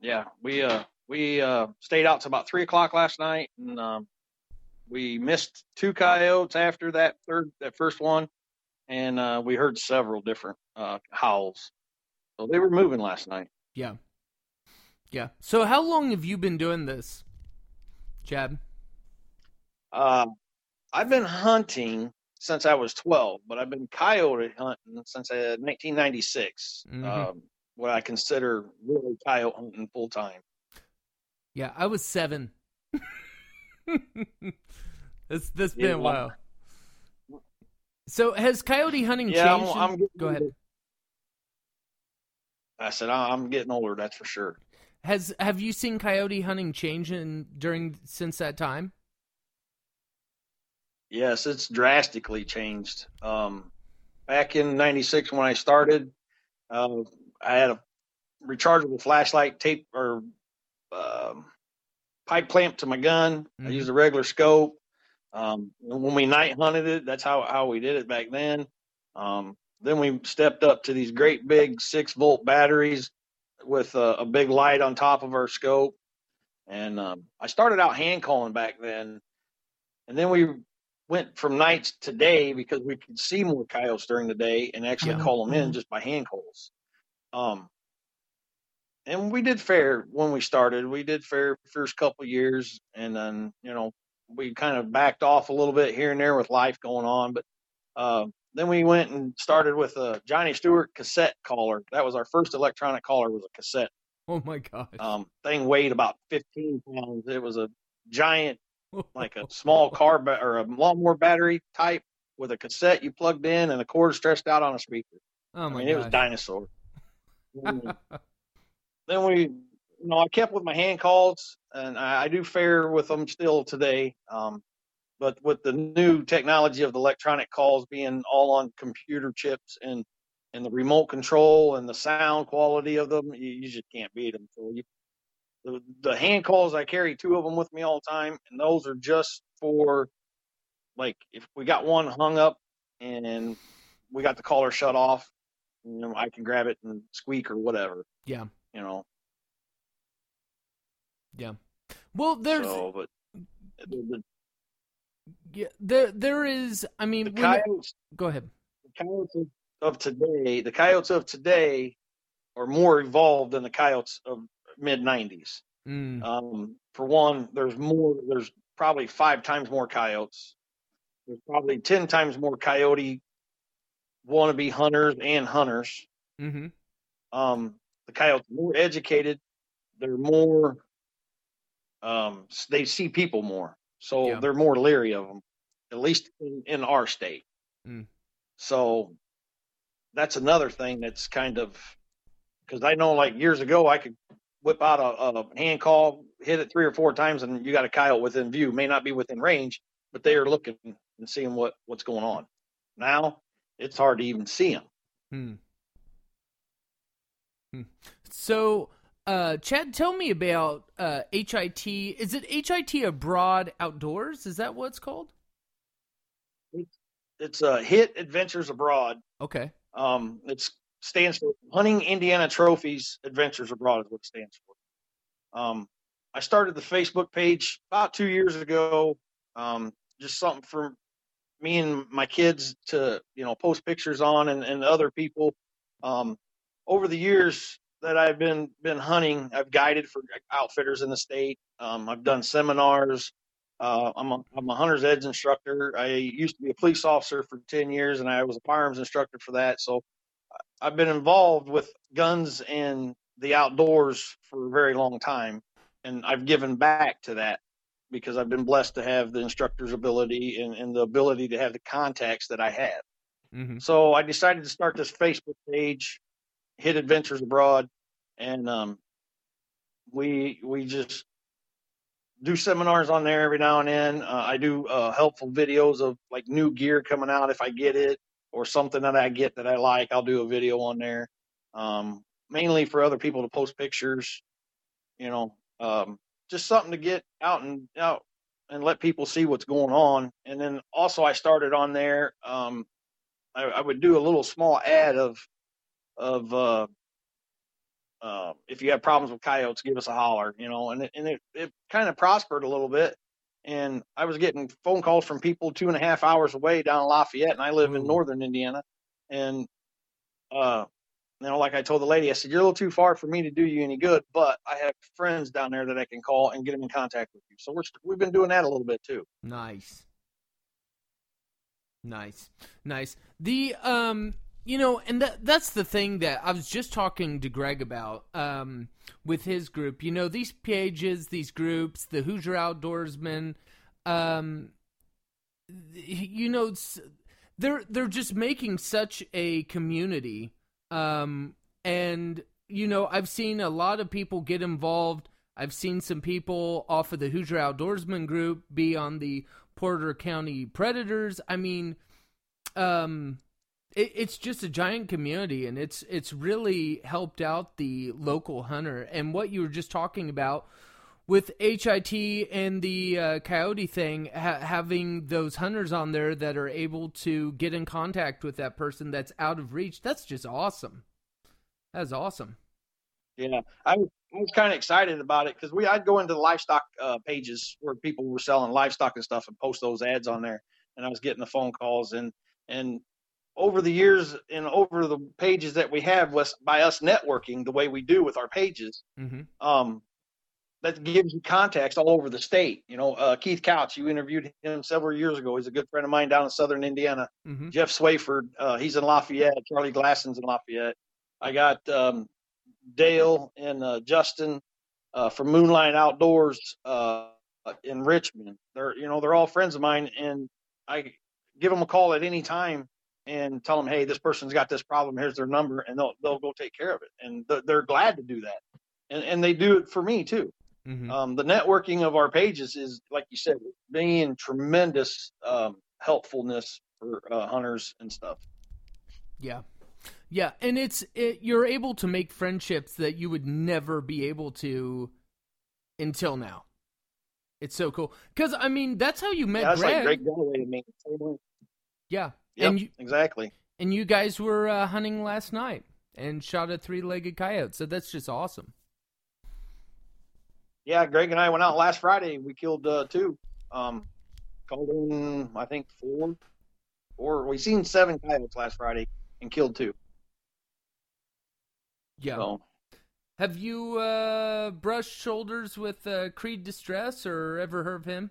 yeah, we uh we uh stayed out till about three o'clock last night, and um, we missed two coyotes after that third that first one, and uh, we heard several different uh howls. So they were moving last night. Yeah. Yeah. So, how long have you been doing this, Chad? Uh, I've been hunting since I was 12, but I've been coyote hunting since uh, 1996. Mhm. Um, what I consider really coyote hunting full time. Yeah, I was seven. this this been a while. So has coyote hunting Yeah, I'm, changed? I'm Go ahead. I said "I- I'm getting older. That's for sure. Has have you seen coyote hunting change in during since that time? Yes, it's drastically changed. Um, back in '96 when I started, uh, I had a rechargeable flashlight tape or um, pipe clamp to my gun. I Mhm. used a regular scope. Um, when we night hunted it, that's how how we did it back then. Um, then we stepped up to these great big six volt batteries with a, a big light on top of our scope. And um, I started out hand calling back then, and then we went from nights to day because we could see more coyotes during the day and actually Yeah. call them in just by hand calls. Um, and we did fair when we started. We did fair first couple years, and then you know we kind of backed off a little bit here and there with life going on. But uh, then we went and started with a Johnny Stewart cassette caller. That was our first electronic caller. Was a cassette. Oh my god! Um, thing weighed about 15 pounds. It was a giant, like a small car ba- or a lawnmower battery type with a cassette you plugged in and a cord stretched out on a speaker. oh I my mean, it was dinosaur. then we, you know, I kept with my hand calls, and I, I do fare with them still today. Um, but with the new technology of the electronic calls being all on computer chips and and the remote control and the sound quality of them, you, you just can't beat them. So you, the the hand calls, I carry two of them with me all the time, and those are just for like if we got one hung up and we got the caller shut off, you know, I can grab it and squeak or whatever, yeah. you know. Yeah. Well, there's so, but the, the, yeah, there there is. I mean, the when- coyotes, go ahead. the coyotes of, of today, the coyotes of today are more evolved than the coyotes of mid '90s. Mm, Um, for one, there's more. There's probably five times more coyotes. There's probably ten times more coyote wannabe hunters and hunters. mm-hmm. Um, the coyotes are more educated. They're more. Um, they see people more, so Yeah. they're more leery of them. At least in, in our state. Mm. So that's another thing that's kind of because I know like years ago I could whip out a, a hand call, hit it three or four times, and you got a coyote within view. May not be within range, but they are looking and seeing what what's going on. Now it's hard to even see them. Hmm. Hmm. So, uh, Chad, tell me about uh, HIT. Is it HIT Abroad Outdoors? Is that what it's called? It's a hit Adventures Abroad. Okay. Um, it stands for Hunting Indiana Trophies Adventures Abroad is what it stands for. Um, I started the Facebook page about two years ago. Um, just something for me and my kids to you know post pictures on and, and other people. Um, over the years that I've been been hunting, I've guided for outfitters in the state. Um, I've done seminars. Uh, I'm a I'm a hunter's edge instructor. I used to be a police officer for ten years, and I was a firearms instructor for that. So I've been involved with guns and the outdoors for a very long time, and I've given back to that because I've been blessed to have the instructor's ability and, and the ability to have the contacts that I have. Mm-hmm. So I decided to start this Facebook page, Hit Adventures Abroad, and um, we we just do seminars on there every now and then. Uh, I do uh, helpful videos of like new gear coming out if I get it or something that I get that I like. I'll do a video on there, um, mainly for other people to post pictures. You know, um, just something to get out and out and let people see what's going on. And then also I started on there. Um, I, I would do a little small ad of of uh, uh, if you have problems with coyotes, give us a holler, you know, and it, and it, it kind of prospered a little bit. And I was getting phone calls from people two and a half hours away down in Lafayette, and I live in northern Indiana. And, uh, you know, like I told the lady, I said, You're a little too far for me to do you any good, but I have friends down there that I can call and get them in contact with you. So we're, we've been doing that a little bit too. Nice. Nice. Nice. The um you know, and that that's the thing that I was just talking to Greg about um with his group. You know, these pages, these groups, the Hoosier Outdoorsmen um you know, they're they're just making such a community um and you know, I've seen a lot of people get involved. I've seen some people off of the Hoosier Outdoorsman group be on the Porter County Predators. I mean, um, it, it's just a giant community, and it's it's really helped out the local hunter. And what you were just talking about with HIT and the uh, coyote thing, ha- having those hunters on there that are able to get in contact with that person that's out of reach, that's just awesome. That's awesome. Yeah, I was, I was kind of excited about it because we I'd go into the livestock uh, pages where people were selling livestock and stuff and post those ads on there, and I was getting the phone calls and and over the years and over the pages that we have was by us networking the way we do with our pages. Mm-hmm. Um, that gives you contacts all over the state. You know, uh, Keith Couch, you interviewed him several years ago. He's a good friend of mine down in Southern Indiana. Mm-hmm. Jeff Swayford, uh, he's in Lafayette. Charlie Glasson's in Lafayette. I got um, Dale and uh, Justin uh, from Moonlight Outdoors uh, in Richmond. They're you know they're all friends of mine, and I give them a call at any time and tell them, hey, this person's got this problem. Here's their number, and they'll they'll go take care of it, and th- they're glad to do that, and and they do it for me too. Mm-hmm. Um, the networking of our pages is, like you said, being tremendous um, helpfulness for uh, hunters and stuff. Yeah. Yeah, and it's it, you're able to make friendships that you would never be able to until now. It's so cool because I mean that's how you met Yeah, that's Greg. like Greg Galloway to me. Yeah, Yep, and you exactly. and you guys were uh, hunting last night and shot a three-legged coyote, so that's just awesome. Yeah, Greg and I went out last Friday. We killed uh, two. Um, called in, I think four, or we seen seven coyotes last Friday and killed two. Yeah. So Have you uh, brushed shoulders with uh, Creed Distress or ever heard of him?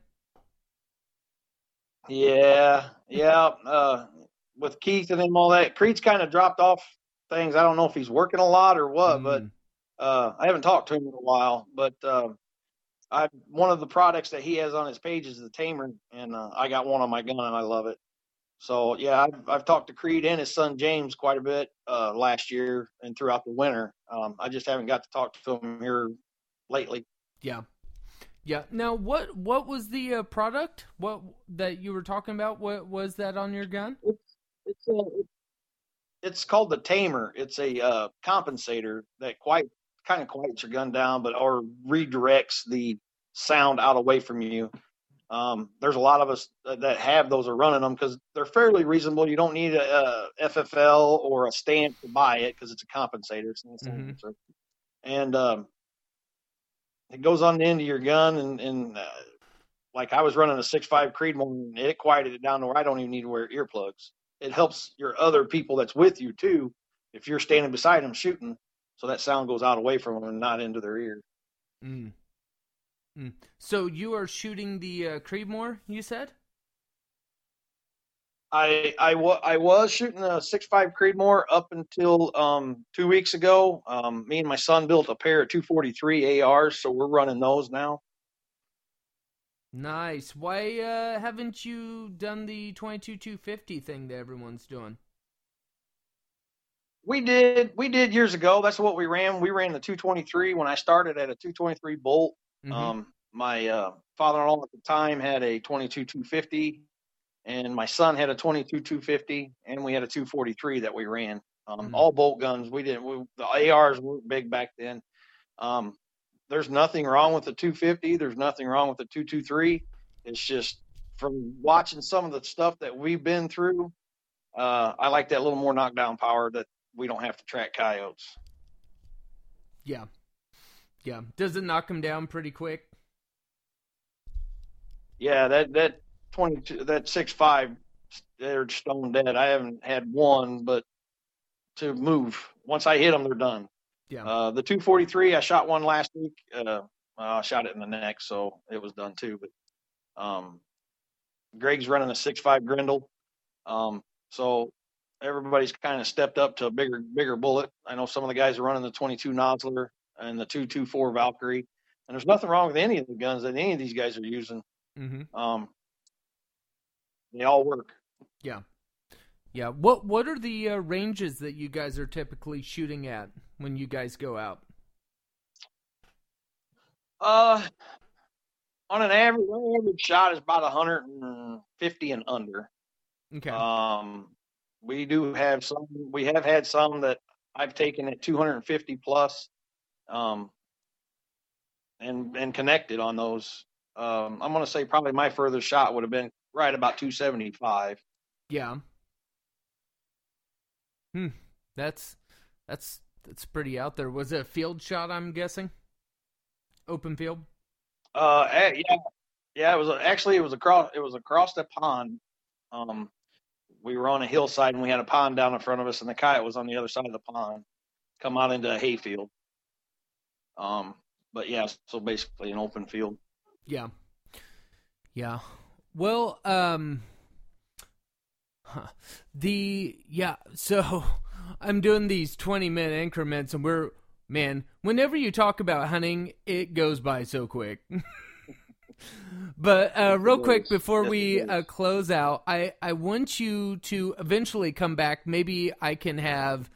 yeah, yeah. Uh, with Keith and them all that, Creed's kind of dropped off things. I don't know if he's working a lot or what, but Mm. uh, I haven't talked to him in a while. But uh, I one of the products that he has on his page is the Tamer, and uh, I got one on my gun and I love it. So yeah, I've, I've talked to Creed and his son James quite a bit uh, last year and throughout the winter. Um, I just haven't got to talk to him here lately. Yeah. Yeah. Now, what what was the uh, product? What that you were talking about? What was that on your gun? It's a, it's called the Tamer. It's a uh, compensator that quite kind of quiets your gun down, but or redirects the sound out away from you. Um, there's a lot of us that have those are running them because they're fairly reasonable. You don't need a, a FFL or a stamp to buy it because it's a compensator. It's not a Mhm. silencer. And um, it goes on the end of your gun, and, and uh, like I was running a six five Creedmoor, and it quieted it down to where I don't even need to wear earplugs. It helps your other people that's with you too. If you're standing beside them shooting, so that sound goes out away from them and not into their ear. Mm. Mm. So you are shooting the uh, Creedmoor, you said? I I, wa- I was shooting a six five Creedmoor up until um, two weeks ago. Um, me and my son built a pair of 243 ARs, so we're running those now. Nice. Why uh, haven't you done the 22 250 thing that everyone's doing? We did we did years ago. That's what we ran. We ran the 223 when I started at a 223 bolt. Mhm. Um, my uh, father-in-law at the time had a 22 250, and my son had a 22 250, and we had a 243 that we ran. Um, Mhm. All bolt guns. We didn't. We, the ARs were big back then. Um, there's nothing wrong with the 250. There's nothing wrong with the 223. It's just from watching some of the stuff that we've been through. Uh, I like that little more knockdown power that we don't have to track coyotes. Yeah. Yeah. Does it knock them down pretty quick? Yeah, that that twenty two that six five they're stone dead. I haven't had one, but to move once I hit them, they're done. Yeah. Uh, the two forty three, I shot one last week. Uh, I shot it in the neck, so it was done too. But um, Greg's running a six five Grendel, um, so everybody's kind of stepped up to a bigger bigger bullet. I know some of the guys are running the twenty two Nosler and the two two four Valkyrie, and there's nothing wrong with any of the guns that any of these guys are using. Mm-hmm. Um, they all work. Yeah. Yeah. What What are the uh, ranges that you guys are typically shooting at when you guys go out? Uh, on an average, average shot is about 150 and under. Okay. Um, we do have some. We have had some that I've taken at 250 plus. Um, and and connected on those. Um, I'm going to say probably my furthest shot would have been right about 275. Yeah. Hmm. That's that's that's pretty out there. Was it a field shot? I'm guessing. Open field. Uh, eh, yeah, yeah. It was actually it was across it was across the pond. Um, we were on a hillside and we had a pond down in front of us, and the coyote was on the other side of the pond, come out into a hayfield. Um, but yeah, so basically an open field. Yeah. Yeah. Well, um, huh. the yeah. So I'm doing these 20 minute increments, and we're man. Whenever you talk about hunting, it goes by so quick. but uh, real quick before we uh, close out, I I want you to eventually come back. Maybe I can have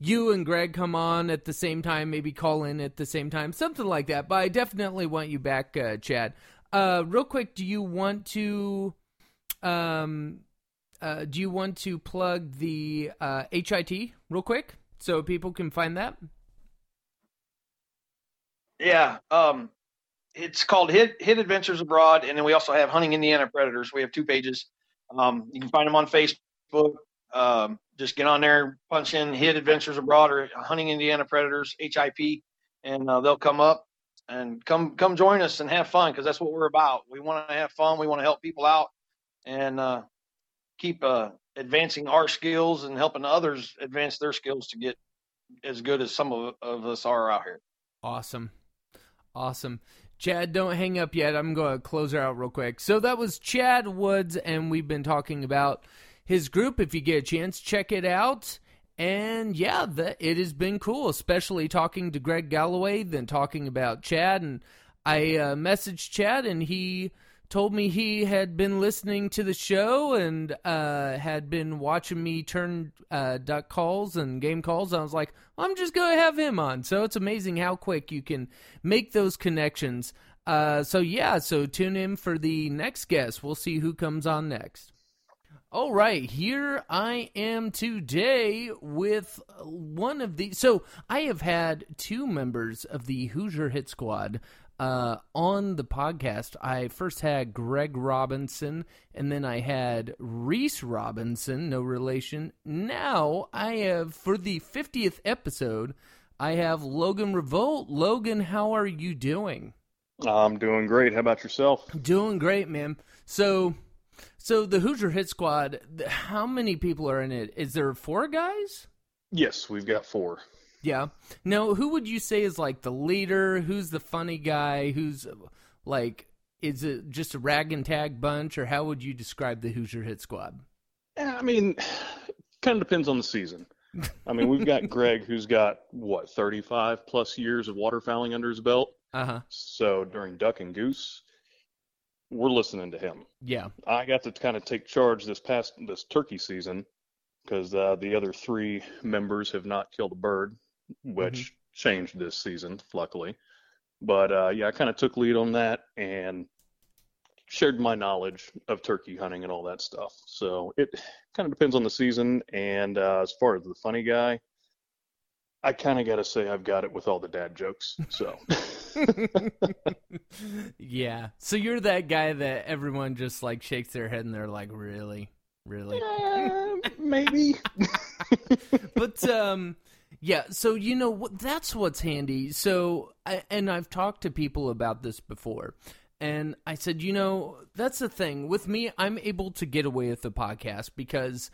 you and Greg come on at the same time, maybe call in at the same time, something like that. But I definitely want you back, uh, Chad. Uh, real quick, do you want to, um, uh, do you want to plug the uh, HIT real quick so people can find that? Yeah, um, it's called Hit Hit Adventures Abroad, and then we also have Hunting Indiana Predators. We have two pages. Um, you can find them on Facebook. Um, just get on there, punch in Hit Adventures Abroad or Hunting Indiana Predators HIP, and uh, they'll come up and come come join us and have fun because that's what we're about. We want to have fun. We want to help people out and uh, keep uh, advancing our skills and helping others advance their skills to get as good as some of, of us are out here. Awesome, awesome. Chad, don't hang up yet. I'm going to close her out real quick. So that was Chad Woods, and we've been talking about his group. If you get a chance, check it out. And yeah, the, it has been cool, especially talking to Greg Galloway, then talking about Chad. And I uh, messaged Chad, and he told me he had been listening to the show and uh, had been watching me turn uh, duck calls and game calls. I was like, I'm just going to have him on. So it's amazing how quick you can make those connections. Uh, so yeah, so tune in for the next guest. We'll see who comes on next. All right, here I am today with one of the. So I have had two members of the Hoosier Hit Squad uh, on the podcast. I first had Greg Robinson, and then I had Reese Robinson, no relation. Now I have, for the 50th episode, I have Logan Revolt. Logan, how are you doing? I'm doing great. How about yourself? Doing great, man. So so the Hoosier Hit Squad, how many people are in it? Is there four guys? Yes, we've got four. Yeah. Now, who would you say is like the leader? Who's the funny guy? Who's like, is it just a rag and tag bunch, or how would you describe the Hoosier Hit Squad? Yeah, I mean, kind of depends on the season. I mean, we've got Greg, who's got what 35 plus years of waterfowling under his belt. Uh huh. So during duck and goose, we're listening to him. Yeah. I got to kind of take charge this past this turkey season because uh, the other three members have not killed a bird, which mm-hmm. changed this season, luckily. But uh, yeah, I kind of took lead on that and shared my knowledge of turkey hunting and all that stuff. So it kind of depends on the season. And uh, as far as the funny guy, I kind of got to say I've got it with all the dad jokes. So. yeah. So you're that guy that everyone just like shakes their head and they're like, "Really? Really?" Uh, maybe. but um yeah, so you know that's what's handy. So and I've talked to people about this before. And I said, you know, that's the thing. With me, I'm able to get away with the podcast because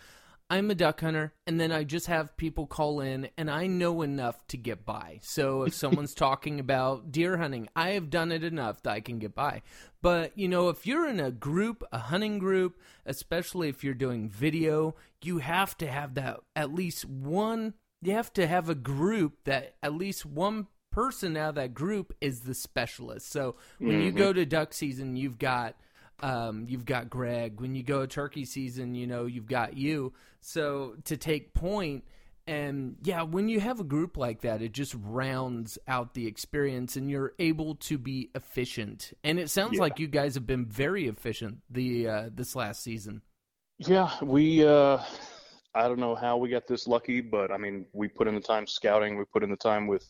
I'm a duck hunter, and then I just have people call in, and I know enough to get by. So if someone's talking about deer hunting, I have done it enough that I can get by. But, you know, if you're in a group, a hunting group, especially if you're doing video, you have to have that at least one, you have to have a group that at least one person out of that group is the specialist. So when mm-hmm. you go to duck season, you've got um, you've got Greg. When you go turkey season, you know, you've got you. So to take point, and yeah, when you have a group like that, it just rounds out the experience and you're able to be efficient. And it sounds yeah. like you guys have been very efficient the uh, this last season. Yeah, we uh I don't know how we got this lucky, but I mean, we put in the time scouting, we put in the time with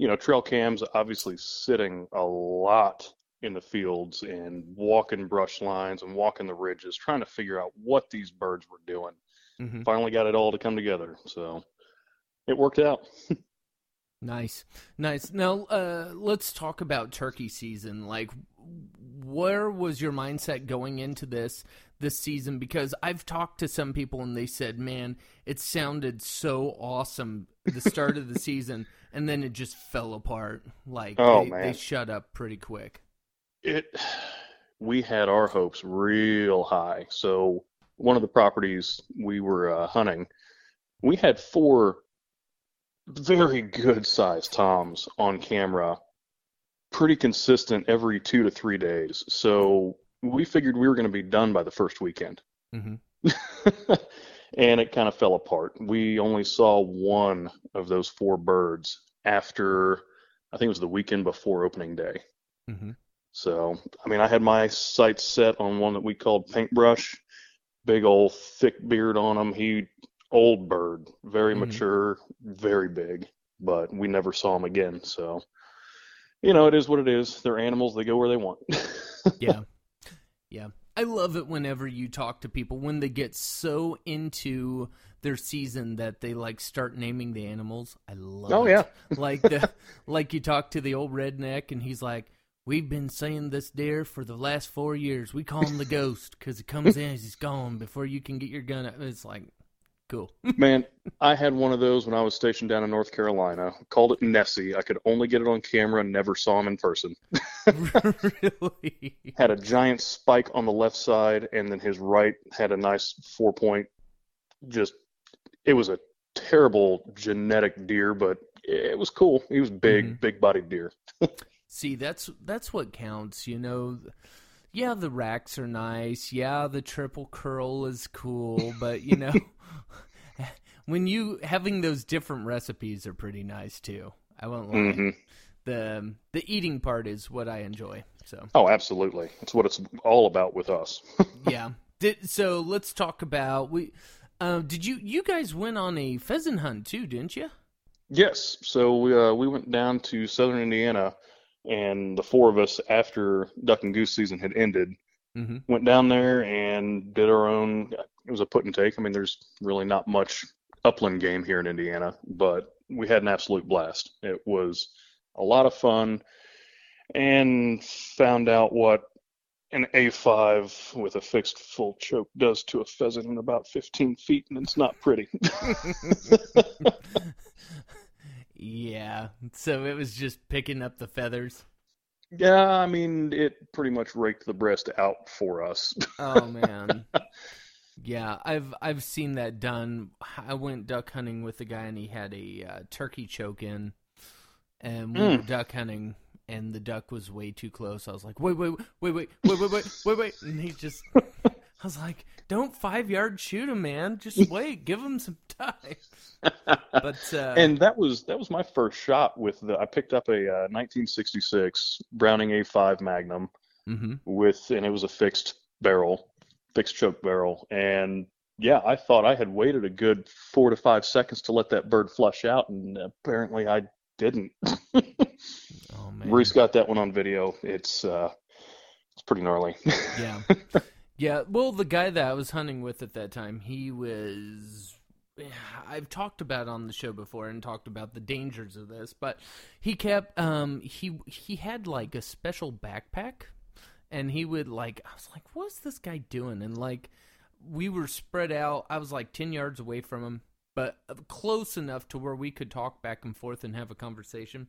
you know, trail cams obviously sitting a lot in the fields and walking brush lines and walking the ridges, trying to figure out what these birds were doing. Mhm. Finally got it all to come together. So it worked out. Nice, nice. Now, uh, let's talk about turkey season. Like, where was your mindset going into this this season? Because I've talked to some people and they said, "Man, it sounded so awesome the start of the season, and then it just fell apart. Like, Oh, they, man. they shut up pretty quick." It we had our hopes real high. So one of the properties we were uh, hunting, we had four very good sized toms on camera, pretty consistent every two to three days. So we figured we were going to be done by the first weekend. hmm and it kind of fell apart. We only saw one of those four birds after, I think it was the weekend before opening day. hmm So, I mean, I had my sights set on one that we called Paintbrush. Big old thick beard on him. He, old bird, very Mhm. mature, very big, but we never saw him again. So, you know, it is what it is. They're animals. They go where they want. Yeah. Yeah. I love it whenever you talk to people when they get so into their season that they like start naming the animals. I love Oh, it. yeah. like the like you talk to the old redneck and he's like, "We've been saying this deer for the last 4 years. We call him the ghost cuz he comes in as he's gone before you can get your gun out." It's like cool. Man, I had one of those when I was stationed down in North Carolina. Called it Nessie. I could only get it on camera, never saw him in person. really? Had a giant spike on the left side, and then his right had a nice four point. Just, it was a terrible genetic deer, but it was cool. He was big, Mhm. big bodied deer. See, that's that's what counts, you know. Yeah, the racks are nice. Yeah, the triple curl is cool, but you know, when you having those different recipes are pretty nice too. I won't lie. hmm The the eating part is what I enjoy. So Oh, absolutely. That's what it's all about with us. yeah. Did, so let's talk about we. Uh, did you you guys went on a pheasant hunt too? Didn't you? Yes. So we, uh, we went down to southern Indiana, and the four of us, after duck and goose season had ended, Mm-hmm. went down there and did our own. It was a put and take. I mean, there's really not much upland game here in Indiana, but we had an absolute blast. It was a lot of fun, and found out what an A5 with a fixed full choke does to a pheasant in about 15 feet, and it's not pretty. yeah. So it was just picking up the feathers. Yeah, I mean, it pretty much raked the breast out for us. Oh man. yeah, I've I've seen that done. I went duck hunting with a guy and he had a uh, turkey choke in, and we were Mm. duck hunting, and the duck was way too close. I was like, wait, wait, wait, wait, wait, wait, wait, wait, wait, and he just. I was like, "Don't five yard shoot him, man. Just wait. Give him some time." But uh, and that was that was my first shot with the. I picked up a uh, 1966 Browning A5 Magnum mhm. with, and it was a fixed barrel, fixed choke barrel, and yeah, I thought I had waited a good four to five seconds to let that bird flush out, and apparently I didn't. oh man, Reese got that one on video. It's uh, it's pretty gnarly. Yeah. yeah. Well, the guy that I was hunting with at that time, he was. I've talked about on the show before and talked about the dangers of this, but he kept um he he had like a special backpack and he would like I was like what's this guy doing and like we were spread out I was like 10 yards away from him but close enough to where we could talk back and forth and have a conversation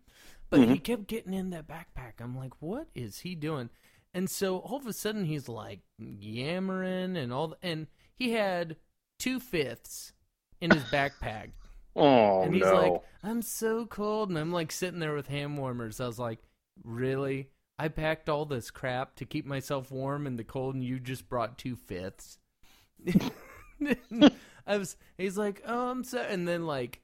but he mm-hmm. kept getting in that backpack I'm like what is he doing and so all of a sudden he's like yammering and all, and he had two fifths in his backpack. oh and he's no. like, I'm so cold. And I'm like sitting there with hand warmers. I was like, really? I packed all this crap to keep myself warm in the cold, and you just brought two fifths. I was. He's like, oh, I'm so. And then like,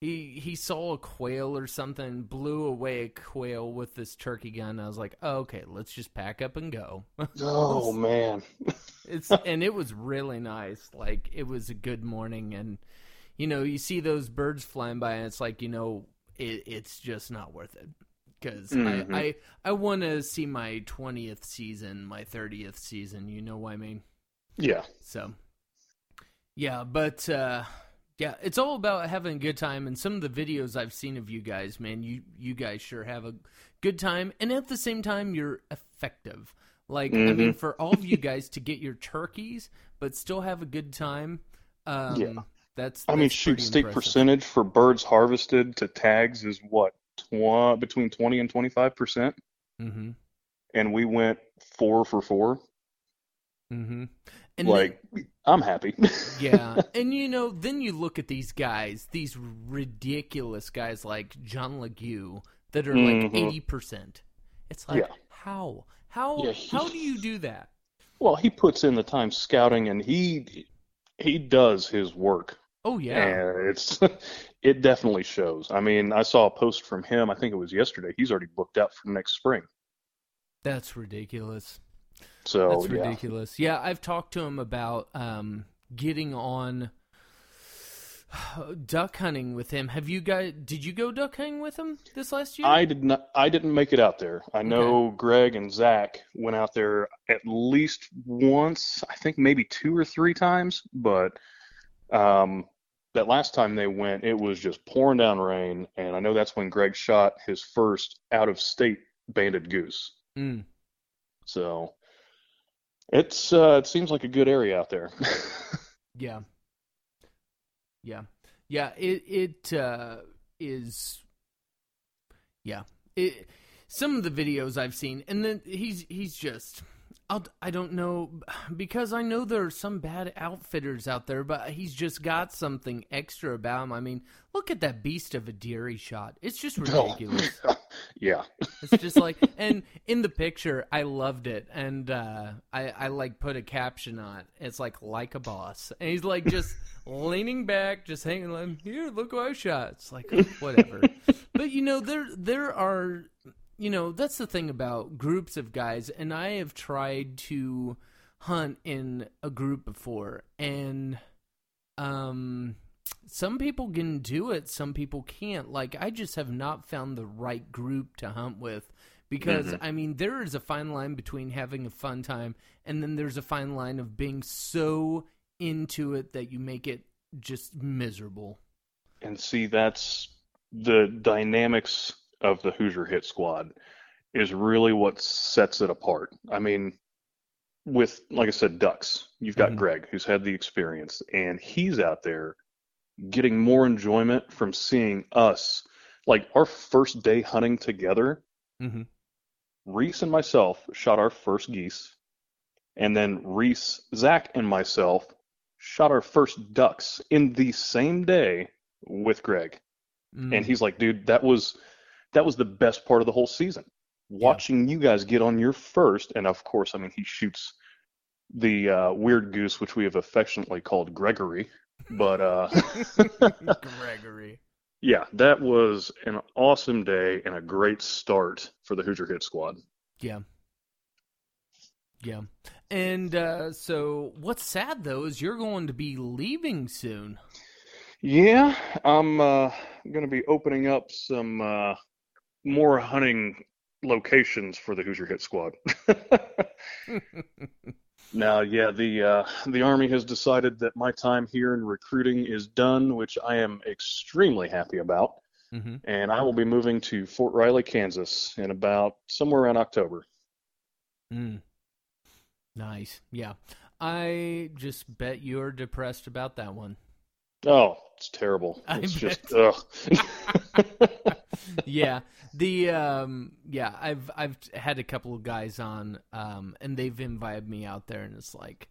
he he saw a quail or something, blew away a quail with this turkey gun. I was like, oh, okay, let's just pack up and go. oh man. It's and it was really nice. Like it was a good morning, and you know you see those birds flying by, and it's like you know it, it's just not worth it because Mhm. I I, I want to see my twentieth season, my thirtieth season. You know what I mean? Yeah. So, yeah, but uh, yeah, it's all about having a good time. And some of the videos I've seen of you guys, man, you you guys sure have a good time, and at the same time, you're effective. Like, I Mm-hmm. mean, for all of you guys to get your turkeys, but still have a good time. Um, Yeah. that's. I mean, shoot, impressive. percentage for birds harvested to tags is what, tw- between 20 and 25%? Mm-hmm. And we went four for four. Mm-hmm. And then- like, I'm happy. yeah, and you know, then you look at these guys, these ridiculous guys like John Lague that are like Mhm. eighty percent. It's like Yeah. how how Yeah, he- how do you do that? Well, he puts in the time scouting and he he does his work. Oh yeah, And it's it definitely shows. I mean, I saw a post from him, I think it was yesterday. He's already booked out for next spring. that's ridiculous. So, That's Oh, yeah. ridiculous. Yeah, I've talked to him about um, getting on duck hunting with him. Have you guys? Did you go duck hunting with him this last year? I did not. I didn't make it out there. I know Greg and Zach went out there at least once. I think maybe two or three times. But um, that last time they went, it was just pouring down rain, and I know that's when Greg shot his first out-of-state banded goose. Mm. So it's uh, it seems like a good area out there. Yeah. Yeah. Yeah, it it uh is yeah. It some of the videos I've seen and then he's he's just I'll, I don't know because I know there are some bad outfitters out there, but he's just got something extra about him. I mean, look at that beast of a deer he shot. It's just ridiculous. yeah. It's just like, and in the picture, I loved it, and uh, I I like put a caption on. it. It's like like a boss, and he's like just leaning back, just hanging like here, look what I shot. It's like whatever, but you know there there are, you know that's the thing about groups of guys, and I have tried to hunt in a group before, and um some people can do it some people can't like i just have not found the right group to hunt with because Mhm. i mean there is a fine line between having a fun time and then there's a fine line of being so into it that you make it just miserable And see, that's the dynamics of the Hoosier Hit Squad is really what sets it apart. I mean, with, like I said, Ducks, you've got Mhm. Greg, who's had the experience, and he's out there getting more enjoyment from seeing us. Like our first day hunting together, mm-hmm. Reese and myself shot our first geese, and then Reese, Zach, and myself shot our first ducks in the same day with Greg. Mm. And he's like, dude, that was that was the best part of the whole season. Watching you guys get on your first, and of course, I mean, he shoots the uh, weird goose, which we have affectionately called Gregory. But uh, gregory yeah, that was an awesome day and a great start for the Hoosier Hit Squad. yeah yeah and uh so what's sad though is you're going to be leaving soon Yeah, I'm uh, going to be opening up some uh, more hunting locations for the Hoosier Hit Squad. Now, yeah, the uh, the Army has decided that my time here in recruiting is done, which I am extremely happy about, mm-hmm. and I will be moving to Fort Riley, Kansas, in about somewhere around October. Mm. Nice. Yeah. I just bet you're depressed about that one. Oh, it's terrible. I It's just bet. ugh. yeah. The um yeah, I've I've had a couple of guys on um and they've invited me out there and it's like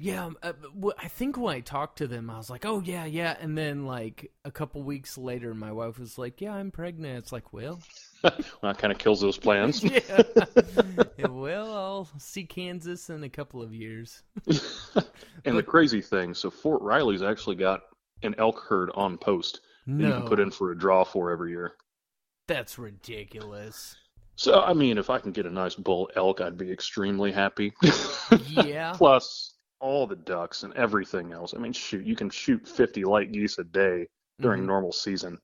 yeah, um, uh, I think when I talked to them, I was like, "Oh yeah, yeah," and then like a couple weeks later, my wife was like, "Yeah, I'm pregnant." It's like, well, that kind of kills those plans. yeah, Yeah, well, I'll see Kansas in a couple of years. And the crazy thing, so Fort Riley's actually got an elk herd on post that you No, can put in for a draw for every year. that's ridiculous. So, I mean, if I can get a nice bull elk, I'd be extremely happy. Yeah. Plus all the ducks and everything else. I mean, shoot, you can shoot 50 light geese a day during Mhm. normal season.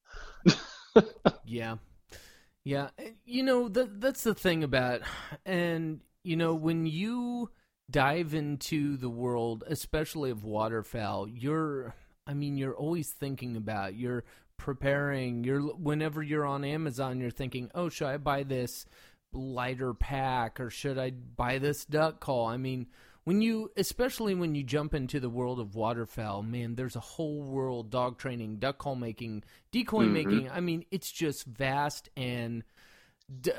yeah. Yeah. You know, that that's the thing about and you know, when you dive into the world, especially of waterfowl, you're I mean, you're always thinking about you're preparing, you're whenever you're on Amazon, you're thinking, "Oh, should I buy this lighter pack or should I buy this duck call?" I mean, when you especially when you jump into the world of waterfowl man there's a whole world dog training duck call making decoy Mhm. making i mean it's just vast and d-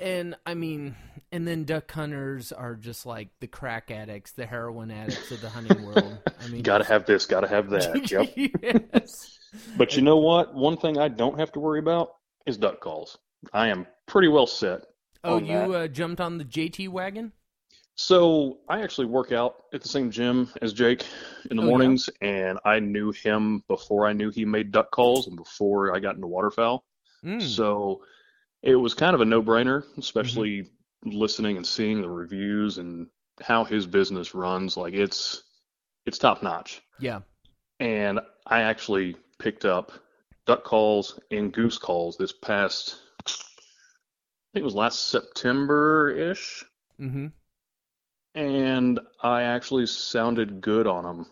and i mean and then duck hunters are just like the crack addicts the heroin addicts of the hunting world i mean Gotta have this, gotta have that. Yep. yes. But you know what? One thing I don't have to worry about is duck calls. I am pretty well set. oh you uh, jumped on the jt wagon So I actually work out at the same gym as Jake in the Oh, yeah? mornings, and I knew him before I knew he made duck calls and before I got into waterfowl. Mm. So it was kind of a no-brainer, especially Mm-hmm. listening and seeing the reviews and how his business runs. Like it's it's top notch. yeah And I actually picked up duck calls and goose calls this past, I think it was last September-ish, mm-hmm and I actually sounded good on them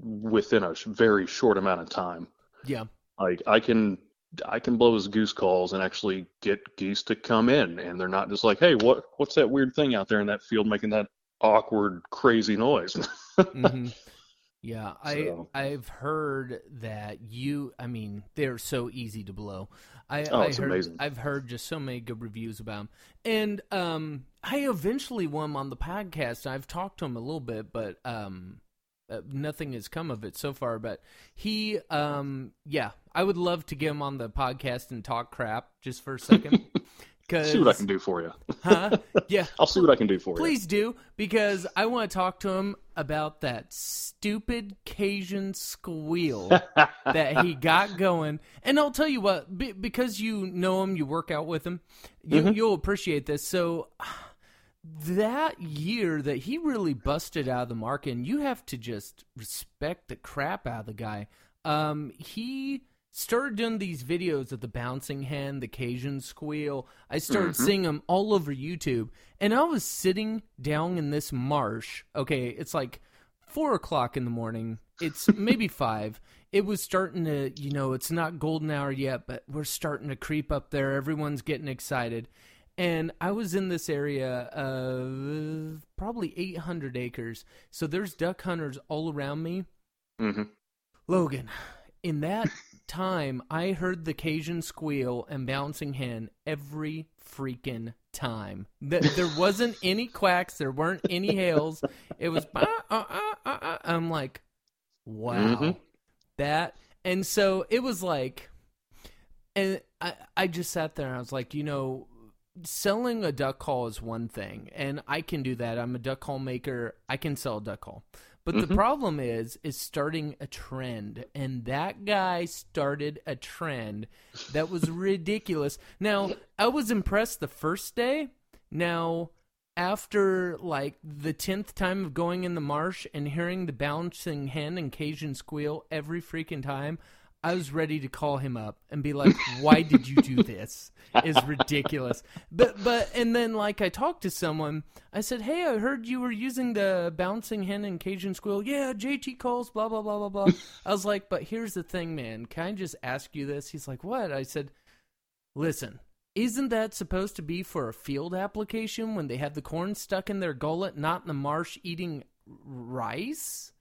within a very short amount of time. yeah Like I can I can blow his goose calls and actually get geese to come in, and they're not just like, "Hey, what what's that weird thing out there in that field making that awkward, crazy noise?" hmm Yeah, I So- I've heard that you. I mean, they're so easy to blow. I, Oh, I it's heard, amazing. I've heard just so many good reviews about them, and um, I eventually won on the podcast. I've talked to him a little bit, but um, uh, nothing has come of it so far. But he, um, yeah, I would love to get him on the podcast and talk crap just for a second. Cause, see what I can do for you. Huh? Yeah. I'll see what I can do for you. Please do, because I want to talk to him about that stupid Cajun squeal that he got going. And I'll tell you what, be, because you know him, you work out with him, you, Mhm. you'll appreciate this. So that year that he really busted out of the market, and you have to just respect the crap out of the guy. Um, he started doing these videos of the bouncing hen, the Cajun squeal. I started Mhm. seeing them all over YouTube, and I was sitting down in this marsh. Okay, it's like four o'clock in the morning. It's maybe five. It was starting to, you know, it's not golden hour yet, but we're starting to creep up there. Everyone's getting excited. And I was in this area of probably 800 acres. So there's duck hunters all around me. hmm Logan, in that time, I heard the Cajun squeal and bouncing hen every freaking time. There wasn't any quacks, there weren't any hails. It was, "Ah, ah, ah, ah, ah." I'm like, wow, Mhm. that. And so it was like, and I, I just sat there and I was like, you know, selling a duck call is one thing, and I can do that. I'm a duck call maker. I can sell a duck call. But the Mhm. problem is, is starting a trend, and that guy started a trend that was ridiculous. Now, I was impressed the first day. Now, after like the tenth time of going in the marsh and hearing the bouncing hen and Cajun squeal every freaking time, I was ready to call him up and be like, "Why did you do this? Is ridiculous." But but and then like I talked to someone, I said, "Hey, I heard you were using the bouncing hen and Cajun squeal." Yeah, JT calls, blah blah blah blah blah. I was like, "But here's the thing, man. Can I just ask you this?" He's like, "What?" I said, "Listen." Isn't that supposed to be for a field application when they have the corn stuck in their gullet, not in the marsh eating rice?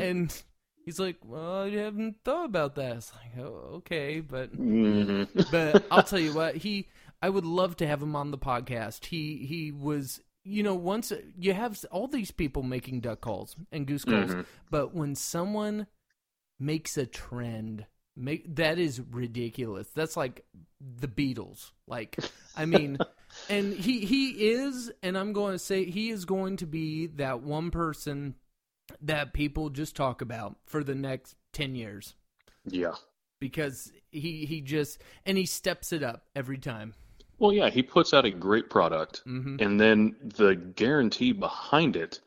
and he's like, "Well, I haven't thought about that." It's like, "Oh, okay, but hmm but I'll tell you what he. I would love to have him on the podcast. He he was. You know, once you have all these people making duck calls and goose calls, Mhm. but when someone makes a trend, make that is ridiculous. That's like the Beatles. Like, I mean, and he he is, and I'm going to say he is going to be that one person that people just talk about for the next ten years Yeah. because he he just and he steps it up every time. Well, yeah, he puts out a great product, hmm and then the guarantee behind it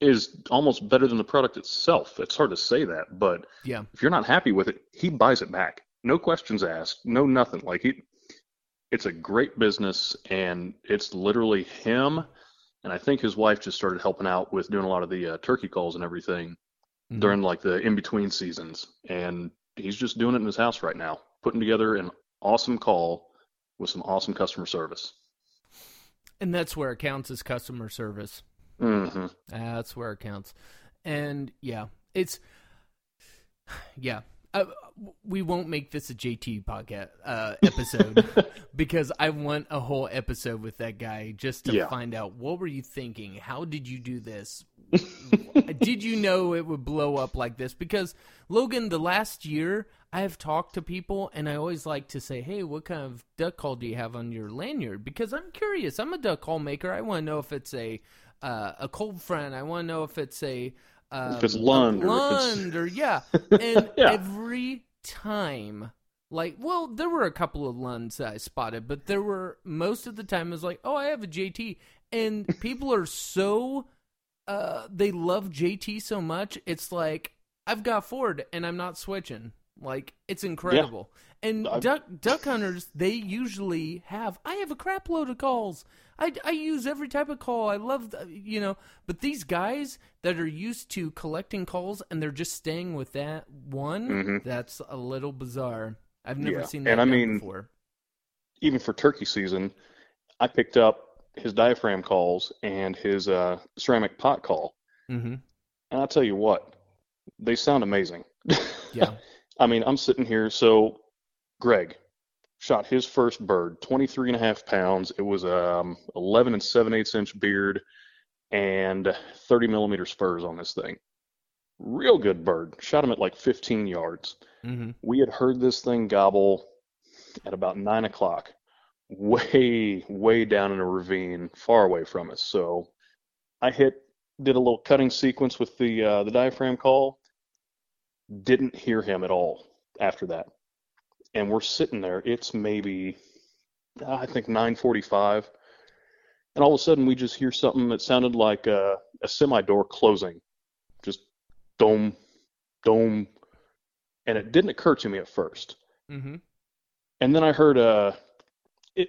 is almost better than the product itself. It's hard to say that, but Yeah. if you're not happy with it, he buys it back. no questions asked, no nothing. Like he, it's a great business, and it's literally him. And I think his wife just started helping out with doing a lot of the uh, turkey calls and everything Mhm. during like the in between seasons. And he's just doing it in his house right now, putting together an awesome call with some awesome customer service. And that's where it counts as customer service. hmm That's where it counts. And yeah, it's yeah. Uh, we won't make this a JT podcast uh, episode because I want a whole episode with that guy just to Yeah. find out what were you thinking? How did you do this? did you know it would blow up like this? Because Logan, the last year I have talked to people and I always like to say, "Hey, what kind of duck call do you have on your lanyard?" Because I'm curious. I'm a duck call maker. I want to know if it's a uh, a cold front. I want to know if it's a um, If it's a Lund or Lund or yeah. And Yeah. every time, like, well, there were a couple of Lunds that I spotted, but there were most of the time it was like, oh, I have a JT, and people are so uh they love JT so much. It's like I've got Ford and I'm not switching. Like it's incredible. And I've- duck duck hunters, they usually have. I have a crap load of calls. I, I use every type of call. I love the, you know, but these guys that are used to collecting calls and they're just staying with that one. Mhm. That's a little bizarre. I've never Yeah, seen that and I mean, before. even for turkey season, I picked up his diaphragm calls and his uh, ceramic pot call, Mm-hmm. and I'll tell you what, they sound amazing. Yeah. I mean, I'm sitting here, so Greg shot his first bird, 23 and a half pounds. It was um 11 and 7 eighths inch beard and 30 millimeter spurs on this thing. Real good bird. Shot him at like 15 yards. Mm-hmm. We had heard this thing gobble at about nine o'clock, way, way down in a ravine, far away from us. So I hit, did a little cutting sequence with the uh, the diaphragm call. Didn't hear him at all after that, and we're sitting there. It's maybe, uh, I think 9:45, and all of a sudden we just hear something that sounded like a, a semi door closing, just dome, dome, and it didn't occur to me at first. Mm-hmm. And then I heard a it.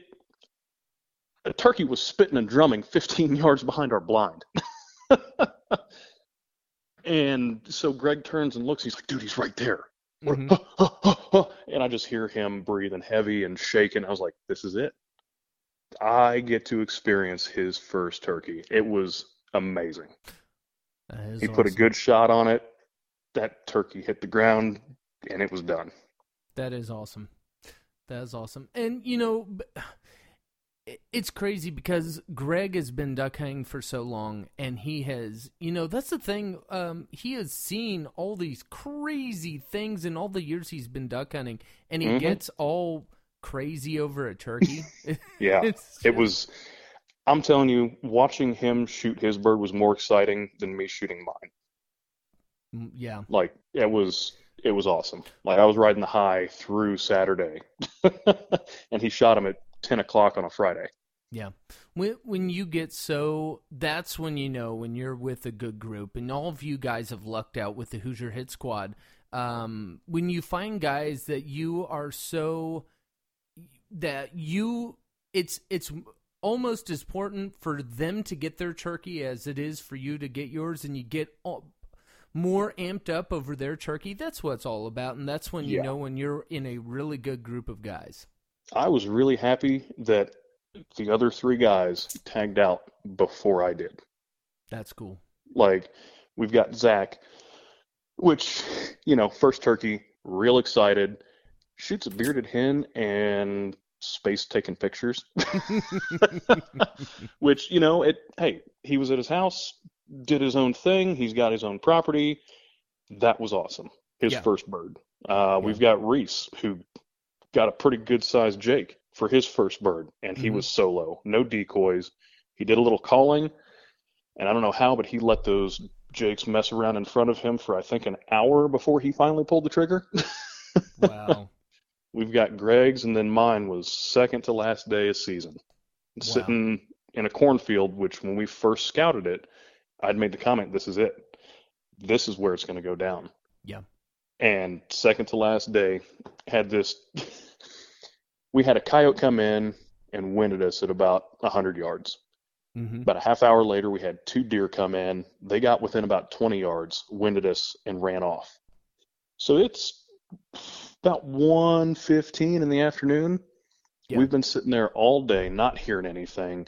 A turkey was spitting and drumming 15 yards behind our blind. and so Greg turns and looks. He's like, "Dude, he's right there." Mhm. and I just hear him breathing heavy and shaking. I was like, "This is it. I get to experience his first turkey." It was amazing. He put a good shot on it. That turkey hit the ground, and it was done. That is awesome. That is awesome. And you know, it's crazy because Greg has been duck hunting for so long, and he has, you know, that's the thing. Um, he has seen all these crazy things in all the years he's been duck hunting, and he Mhm. gets all crazy over a turkey. Yeah. It was, I'm telling you, watching him shoot his bird was more exciting than me shooting mine. Mm, yeah. Like it was, it was awesome. Like I was riding the high through Saturday, and he shot him at 10 o'clock on a Friday. Yeah. When when you get so that's when you know when you're with a good group and all of you guys have lucked out with the Hoosier Hit Squad. Um when you find guys that you are so that you it's it's almost as important for them to get their turkey as it is for you to get yours and you get all, more amped up over their turkey. That's what it's all about and that's when you Yeah. know when you're in a really good group of guys. I was really happy that the other three guys tagged out before I did. That's cool. Like we've got Zach, which, you know, first turkey, real excited, shoots a bearded hen and space taking pictures. which, you know, it hey, he was at his house, did his own thing, he's got his own property. That was awesome. His Yeah. first bird. Uh, we've got Reese, who got a pretty good sized Jake for his first bird, and he Mhm. was solo, no decoys. He did a little calling, and I don't know how, but he let those Jakes mess around in front of him for I think an hour before he finally pulled the trigger. Wow. We've got Greg's, and then mine was second to last day of season, sitting in a cornfield. Which, when we first scouted it, I'd made the comment, "This is it. This is where it's going to go down." Yeah. And second to last day, had this. we had a coyote come in and winded us at about 100 yards. Mm-hmm. About a half hour later, we had two deer come in. They got within about 20 yards, winded us, and ran off. So it's about 1.15 in the afternoon. Yeah. We've been sitting there all day, not hearing anything.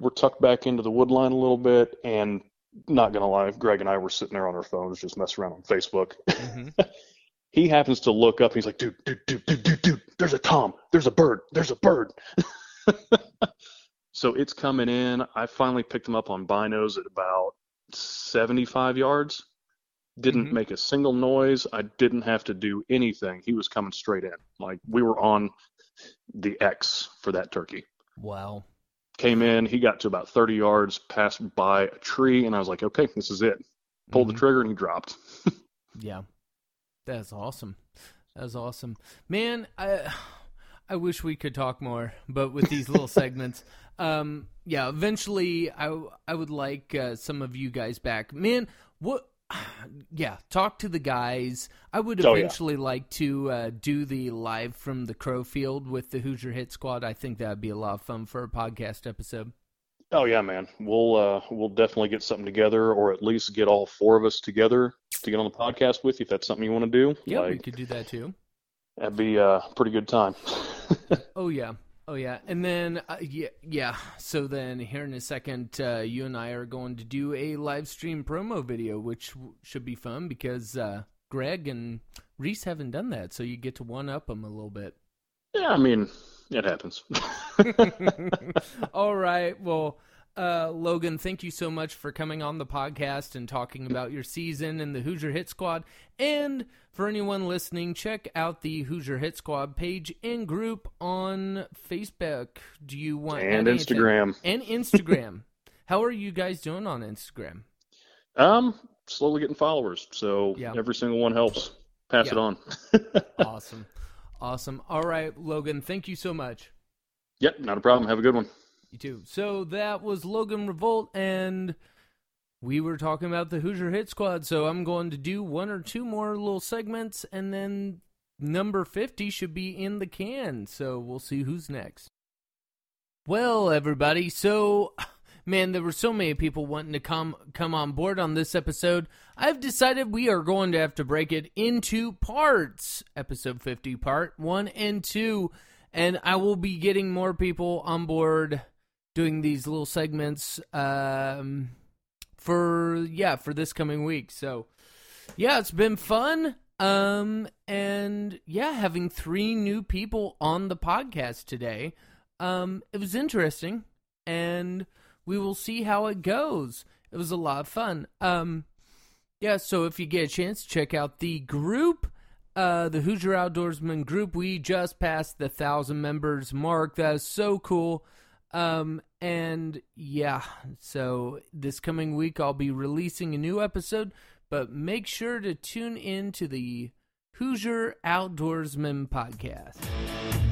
We're tucked back into the woodline a little bit, and not gonna lie, Greg and I were sitting there on our phones, just messing around on Facebook. Mm-hmm. he happens to look up. and He's like, "Dude, dude, dude, dude, dude, dude! There's a tom. There's a bird. There's a bird." so it's coming in. I finally picked him up on binos at about 75 yards. Didn't Mhm. make a single noise. I didn't have to do anything. He was coming straight in. Like we were on the X for that turkey. Wow. Came in. He got to about 30 yards, passed by a tree, and I was like, "Okay, this is it." Pulled Mhm. the trigger, and he dropped. Yeah. That's awesome. That's awesome. Man, I I wish we could talk more, but with these little segments, um yeah, eventually I I would like uh, some of you guys back. Man, what yeah, talk to the guys. I would Oh, yeah. eventually like to uh, do the live from the Crow Field with the Hoosier Hit Squad. I think that'd be a lot of fun for a podcast episode. Oh yeah, man. We'll uh we'll definitely get something together, or at least get all four of us together to get on the podcast with you. If that's something you want to do, Yeah, we could do that too. that'd be a pretty good time. Oh yeah, oh yeah, and then uh, yeah, yeah. So then here in a second, uh, you and I are going to do a live stream promo video, which w- should be fun because uh, Greg and Reese haven't done that, so you get to one up them a little bit. yeah, I mean, it happens. All right, well. Uh, Logan, thank you so much for coming on the podcast and talking about your season and the Hoosier Hit Squad. And for anyone listening, check out the Hoosier Hit Squad page and group on Facebook. Do you want and anything? Instagram. and Instagram. How are you guys doing on Instagram? Um, slowly getting followers, so Yeah. every single one helps. Pass Yeah. it on. Awesome. Awesome. All right, Logan, thank you so much. yep, not a problem. Have a good one. You too. So that was Logan Revolt, and we were talking about the Hoosier Hit Squad. So I'm going to do one or two more little segments, and then number 50 should be in the can. So we'll see who's next. Well, everybody, so man, there were so many people wanting to come come on board on this episode. I've decided we are going to have to break it into parts. Episode 50, part 1 and 2, and I will be getting more people on board doing these little segments um for yeah, for this coming week. So, yeah, it's been fun. Um and yeah, having three new people on the podcast today. Um it was interesting and we will see how it goes. It was a lot of fun. Um yeah, so if you get a chance, check out the group, uh, the Hoosier Outdoorsman group. We just passed the thousand members mark. That is so cool. Um, and yeah, so this coming week I'll be releasing a new episode, but make sure to tune in to the Hoosier Outdoorsman podcast.